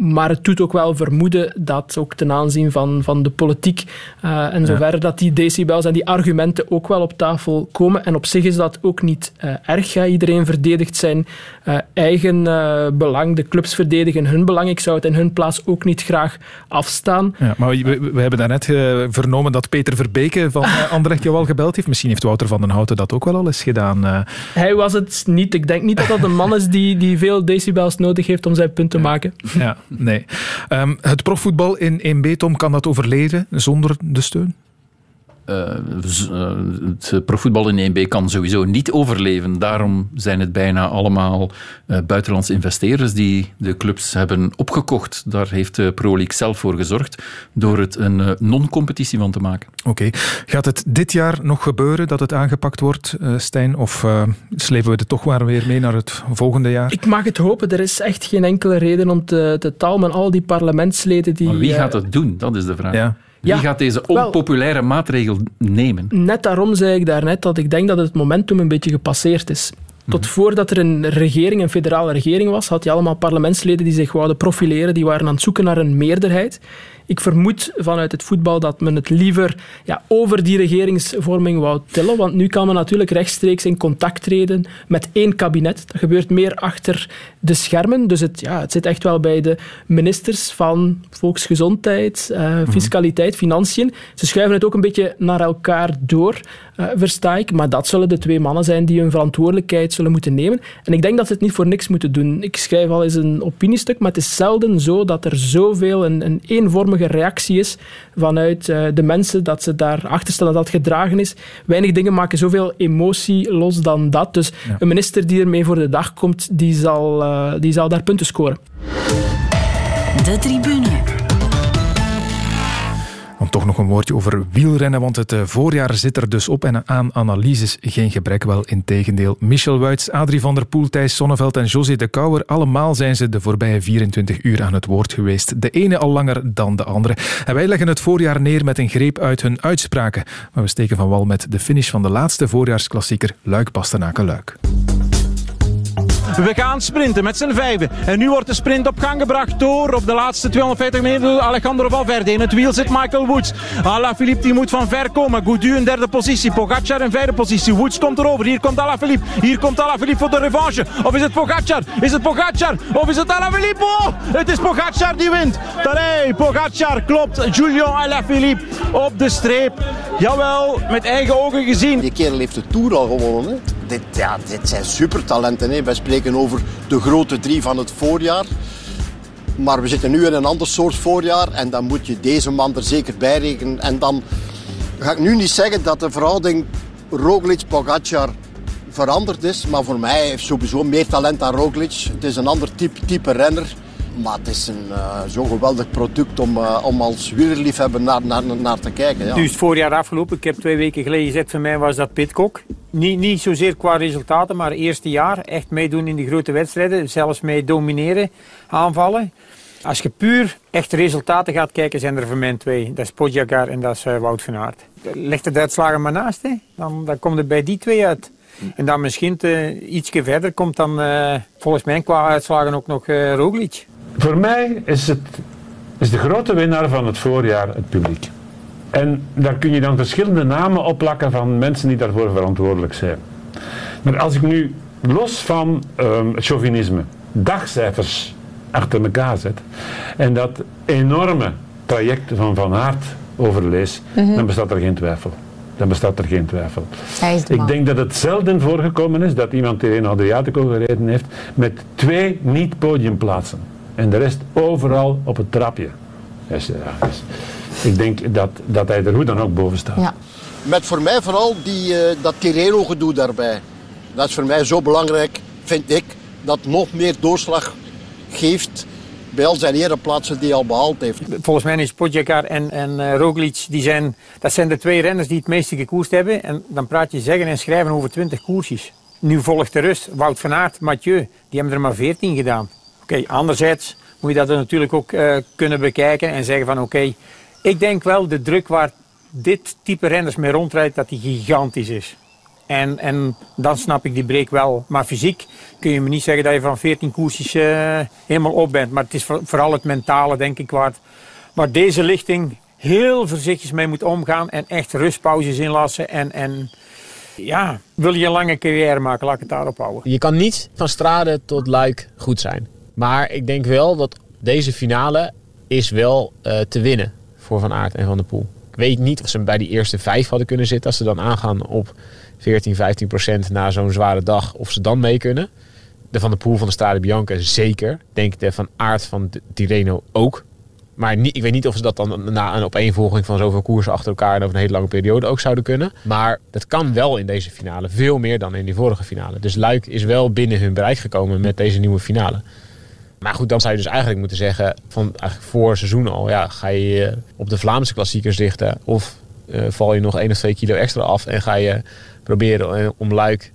S3: Maar het doet ook wel vermoeden dat ook ten aanzien van, van de politiek uh, en zover dat die decibels en die argumenten ook wel op tafel komen. En op zich is dat ook niet uh, erg. Ja. Iedereen verdedigt zijn uh, eigen belang. De clubs verdedigen hun belang. Ik zou het in hun plaats ook niet graag afstaan.
S1: Ja, maar we, we hebben daarnet vernomen dat Peter Verbeke van Anderlecht jou al gebeld heeft. Misschien heeft Wouter van den Houten dat ook wel al eens gedaan.
S3: Hij was het niet. Ik denk niet dat dat een man is die, die veel decibels nodig heeft om zijn punt te maken.
S1: Ja nee. Um, het profvoetbal in 1B, Tom, kan dat overleven zonder de steun?
S2: Uh, het profvoetbal in 1B kan sowieso niet overleven. Daarom zijn het bijna allemaal uh, buitenlandse investeerders die de clubs hebben opgekocht. Daar heeft de Pro League zelf voor gezorgd door het een non-competitie van te maken.
S1: Oké. Gaat het dit jaar nog gebeuren dat het aangepakt wordt, Stijn? Of slepen we het toch maar weer mee naar het volgende jaar?
S3: Ik mag het hopen. Er is echt geen enkele reden om te, te talmen. Al die parlementsleden die...
S2: Maar wie gaat het doen? Dat is de vraag. Ja. Wie gaat deze onpopulaire maatregel nemen?
S3: Net daarom zei ik daarnet dat ik denk dat het momentum een beetje gepasseerd is. Tot mhm. voordat er een regering, een federale regering was, had je allemaal parlementsleden die zich wouden profileren, die waren aan het zoeken naar een meerderheid. Ik vermoed vanuit het voetbal dat men het liever ja, over die regeringsvorming wou tillen. Want nu kan men natuurlijk rechtstreeks in contact treden met één kabinet. Dat gebeurt meer achter de schermen. Dus het, ja, het zit echt wel bij de ministers van volksgezondheid, uh, fiscaliteit, financiën. Ze schuiven het ook een beetje naar elkaar door, uh, versta ik. Maar dat zullen de twee mannen zijn die hun verantwoordelijkheid zullen moeten nemen. En ik denk dat ze het niet voor niks moeten doen. Ik schrijf al eens een opiniestuk, maar het is zelden zo dat er zoveel een, een eenvormige reactie is vanuit uh, de mensen, dat ze daarachter staan dat dat gedragen is. Weinig dingen maken zoveel emotie los dan dat. Dus ja. een minister die ermee voor de dag komt, die zal, uh, die zal daar punten scoren.
S9: De tribune.
S1: Want toch nog een woordje over wielrennen, want het eh, voorjaar zit er dus op en aan analyses geen gebrek, wel in tegendeel. Michel Wuits, Adrie van der Poel, Thijs Sonneveld en José de Kouwer, allemaal zijn ze de voorbije 24 uur aan het woord geweest. De ene al langer dan de andere. En wij leggen het voorjaar neer met een greep uit hun uitspraken. Maar we steken van wal met de finish van de laatste voorjaarsklassieker Luik-Bastenaken-Luik.
S6: We gaan sprinten met z'n vijven. En nu wordt de sprint op gang gebracht door op de laatste 250 meter Alejandro Valverde. In het wiel zit Michael Woods. Alaphilippe die moet van ver komen. Goudu in derde positie. Pogacar in vijfde positie. Woods komt erover. Hier komt Alaphilippe. Hier komt Alaphilippe voor de revanche. Of is het Pogacar? Is het Pogacar? Of is het Alaphilippe? Oh, het is Pogacar die wint. Tadej, Pogacar klopt. Julian Alaphilippe op de streep. Jawel, met eigen ogen gezien.
S14: Die kerel heeft de Tour al gewonnen. Hè? Dit, ja, dit zijn supertalenten. Hè? Wij spreken over de grote drie van het voorjaar. Maar we zitten nu in een ander soort voorjaar. En dan moet je deze man er zeker bij rekenen. En dan ga ik nu niet zeggen dat de verhouding Roglic-Pogacar veranderd is. Maar voor mij heeft sowieso meer talent dan Roglic. Het is een ander type, type renner. Maar het is een uh, zo'n geweldig product om, uh, om als wielerliefhebber naar, naar, naar te kijken. Ja.
S15: Voorjaar afgelopen. Ik heb twee weken geleden gezegd, voor mij was dat Pitcock. Niet, niet zozeer qua resultaten, maar eerste jaar. Echt meedoen in de grote wedstrijden. Zelfs mee domineren, aanvallen. Als je puur echt resultaten gaat kijken, zijn er voor mij twee. Dat is Podjakar en dat is uh, Wout van Aert. Leg de uitslagen maar naast. Dan, dan komt het bij die twee uit. En dan misschien uh, ietsje verder komt dan volgens mij qua uitslagen ook nog uh, Roglic.
S16: Voor mij is, het, is de grote winnaar van het voorjaar het publiek. En daar kun je dan verschillende namen opplakken van mensen die daarvoor verantwoordelijk zijn. Maar als ik nu los van um, het chauvinisme dagcijfers achter elkaar zet en dat enorme traject van Van Aert overlees, mm -hmm. dan bestaat er geen twijfel. Dan bestaat er geen twijfel. Ik denk dat het zelden voorgekomen is dat iemand die in Adriatico gereden heeft met twee niet-podiumplaatsen. En de rest overal op het trapje. Dus, ja, dus ik denk dat, dat hij er hoe dan ook boven staat. Ja.
S14: Met voor mij vooral die, uh, dat Tirreno-gedoe daarbij. Dat is voor mij zo belangrijk, vind ik, dat nog meer doorslag geeft bij al zijn ereplaatsen die hij al behaald heeft.
S15: Volgens mij is Podjakar en, en uh, Roglic, die zijn, dat zijn de twee renners die het meeste gekoerst hebben. En dan praat je zeggen en schrijven over 20 koersjes. Nu volgt de rust. Wout van Aert, Mathieu, die hebben er maar 14 gedaan. Oké, anderzijds moet je dat natuurlijk ook uh, kunnen bekijken en zeggen van oké, ik denk wel de druk waar dit type renners mee rondrijdt, dat die gigantisch is. En, en dan snap ik die break wel. Maar fysiek kun je me niet zeggen dat je van 14 koersjes uh, helemaal op bent. Maar het is vooral het mentale, denk ik, waar, waar deze lichting heel voorzichtig mee moet omgaan. En echt rustpauzes inlassen. En, en ja, wil je een lange carrière maken, laat ik het daarop houden.
S17: Je kan niet van Strade tot Luik goed zijn. Maar ik denk wel dat deze finale is wel uh, te winnen voor Van Aert en Van der Poel. Ik weet niet of ze bij die eerste vijf hadden kunnen zitten. Als ze dan aangaan op 14, 15 procent na zo'n zware dag. Of ze dan mee kunnen. De Van der Poel van de Strade Bianca zeker. Denk de Van Aert van Tirreno ook. Maar niet, ik weet niet of ze dat dan na een opeenvolging van zoveel koersen achter elkaar en over een hele lange periode ook zouden kunnen. Maar dat kan wel in deze finale. Veel meer dan in die vorige finale. Dus Luik is wel binnen hun bereik gekomen met deze nieuwe finale. Maar goed, dan zou je dus eigenlijk moeten zeggen, van eigenlijk voor seizoen al, ja, ga je op de Vlaamse klassiekers richten of uh, val je nog één of twee kilo extra af en ga je proberen om Luik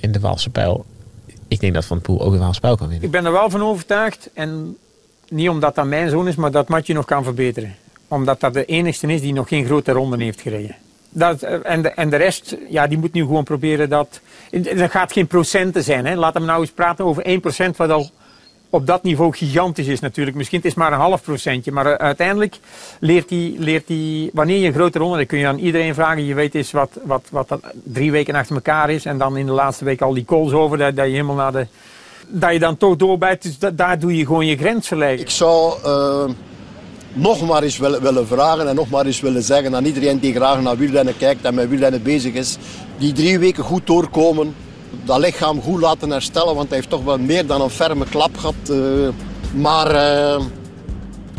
S17: in de Waalse pijl. Ik denk dat Van Poel ook de Waalse pijl kan winnen.
S15: Ik ben er wel van overtuigd en niet omdat dat mijn zoon is, maar dat Matje nog kan verbeteren. Omdat dat de enigste is die nog geen grote ronden heeft gereden. Dat, en, de, en de rest, ja, die moet nu gewoon proberen dat... Dat gaat geen procenten zijn. Hè. Laten we nou eens praten over 1% wat al op dat niveau gigantisch is natuurlijk. Misschien is het maar een half procentje, maar uh, uiteindelijk leert hij, leert wanneer je een grote ronde, dan kun je aan iedereen vragen, je weet eens wat, wat, wat dat drie weken achter elkaar is en dan in de laatste week al die calls over, dat, dat je helemaal naar de, dat je dan toch doorbijt, dus daar doe je gewoon je grens verleggen.
S14: Ik zou uh, nog maar eens willen, willen vragen en nog maar eens willen zeggen aan iedereen die graag naar wielrennen kijkt en met wielrennen bezig is, die drie weken goed doorkomen, dat lichaam goed laten herstellen, want hij heeft toch wel meer dan een ferme klap gehad. Uh, maar uh,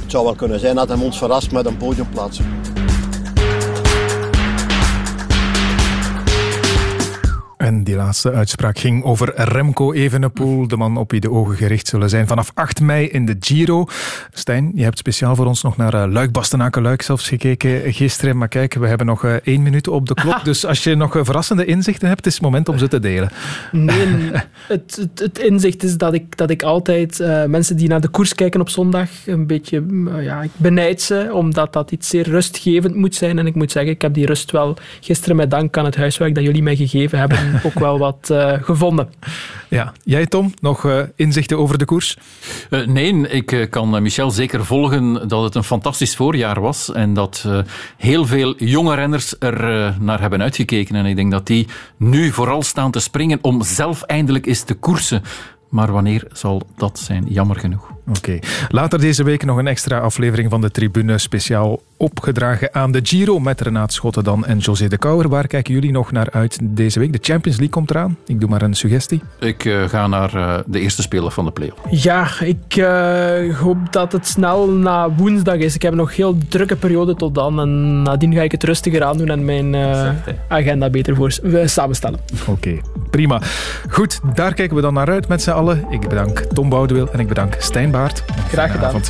S14: het zou wel kunnen zijn dat hij ons verrast met een podiumplaats.
S1: En Die laatste uitspraak ging over Remco Evenepoel, de man op wie de ogen gericht zullen zijn vanaf 8 mei in de Giro. Stijn, je hebt speciaal voor ons nog naar uh, Luik, Bastenaken, Luik zelfs gekeken gisteren. Maar kijk, we hebben nog uh, één minuut op de klok. Dus als je nog uh, verrassende inzichten hebt, is het moment om ze te delen.
S3: Nee, het, het, het inzicht is dat ik, dat ik altijd mensen die naar de koers kijken op zondag een beetje ja, ik benijd ze, omdat dat iets zeer rustgevend moet zijn. En ik moet zeggen, ik heb die rust wel gisteren met dank aan het huiswerk dat jullie mij gegeven hebben ook wel wat uh, gevonden.
S1: Ja, jij Tom, nog uh, inzichten over de koers?
S2: Uh, nee, ik kan Michel zeker volgen dat het een fantastisch voorjaar was en dat heel veel jonge renners er naar hebben uitgekeken. En ik denk dat die nu vooral staan te springen om zelf eindelijk eens te koersen. Maar wanneer zal dat zijn? Jammer genoeg.
S1: Oké. Later deze week nog een extra aflevering van de Tribune speciaal opgedragen aan de Giro met Renaat Schotten dan en José de Kouwer. Waar kijken jullie nog naar uit deze week? De Champions League komt eraan. Ik doe maar een suggestie.
S2: Ik uh, ga naar uh, de eerste speler van de play-off.
S3: Ja, ik uh, hoop dat het snel na woensdag is. Ik heb nog een heel drukke periode tot dan. En nadien ga ik het rustiger aandoen en mijn agenda beter voor samenstellen.
S1: Oké, okay, prima. Goed, daar kijken we dan naar uit met z'n allen. Ik bedank Tom Boudewil en ik bedank Stijn
S3: Graag gedaan.